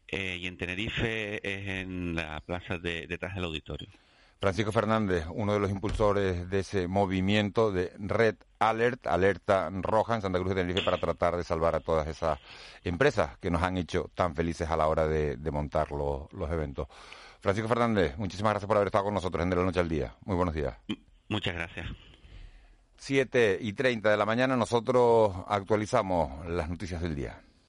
eh, y en Tenerife es en la plaza de, detrás del auditorio Francisco Fernández, uno de los impulsores de ese movimiento de Red Alert, alerta roja en Santa Cruz de Tenerife para tratar de salvar a todas esas empresas que nos han hecho tan felices a la hora de, montar los, eventos. Francisco Fernández, muchísimas gracias por haber estado con nosotros en De la Noche al Día. Muy buenos días. Muchas gracias. Siete y treinta de la mañana nosotros actualizamos las noticias del día.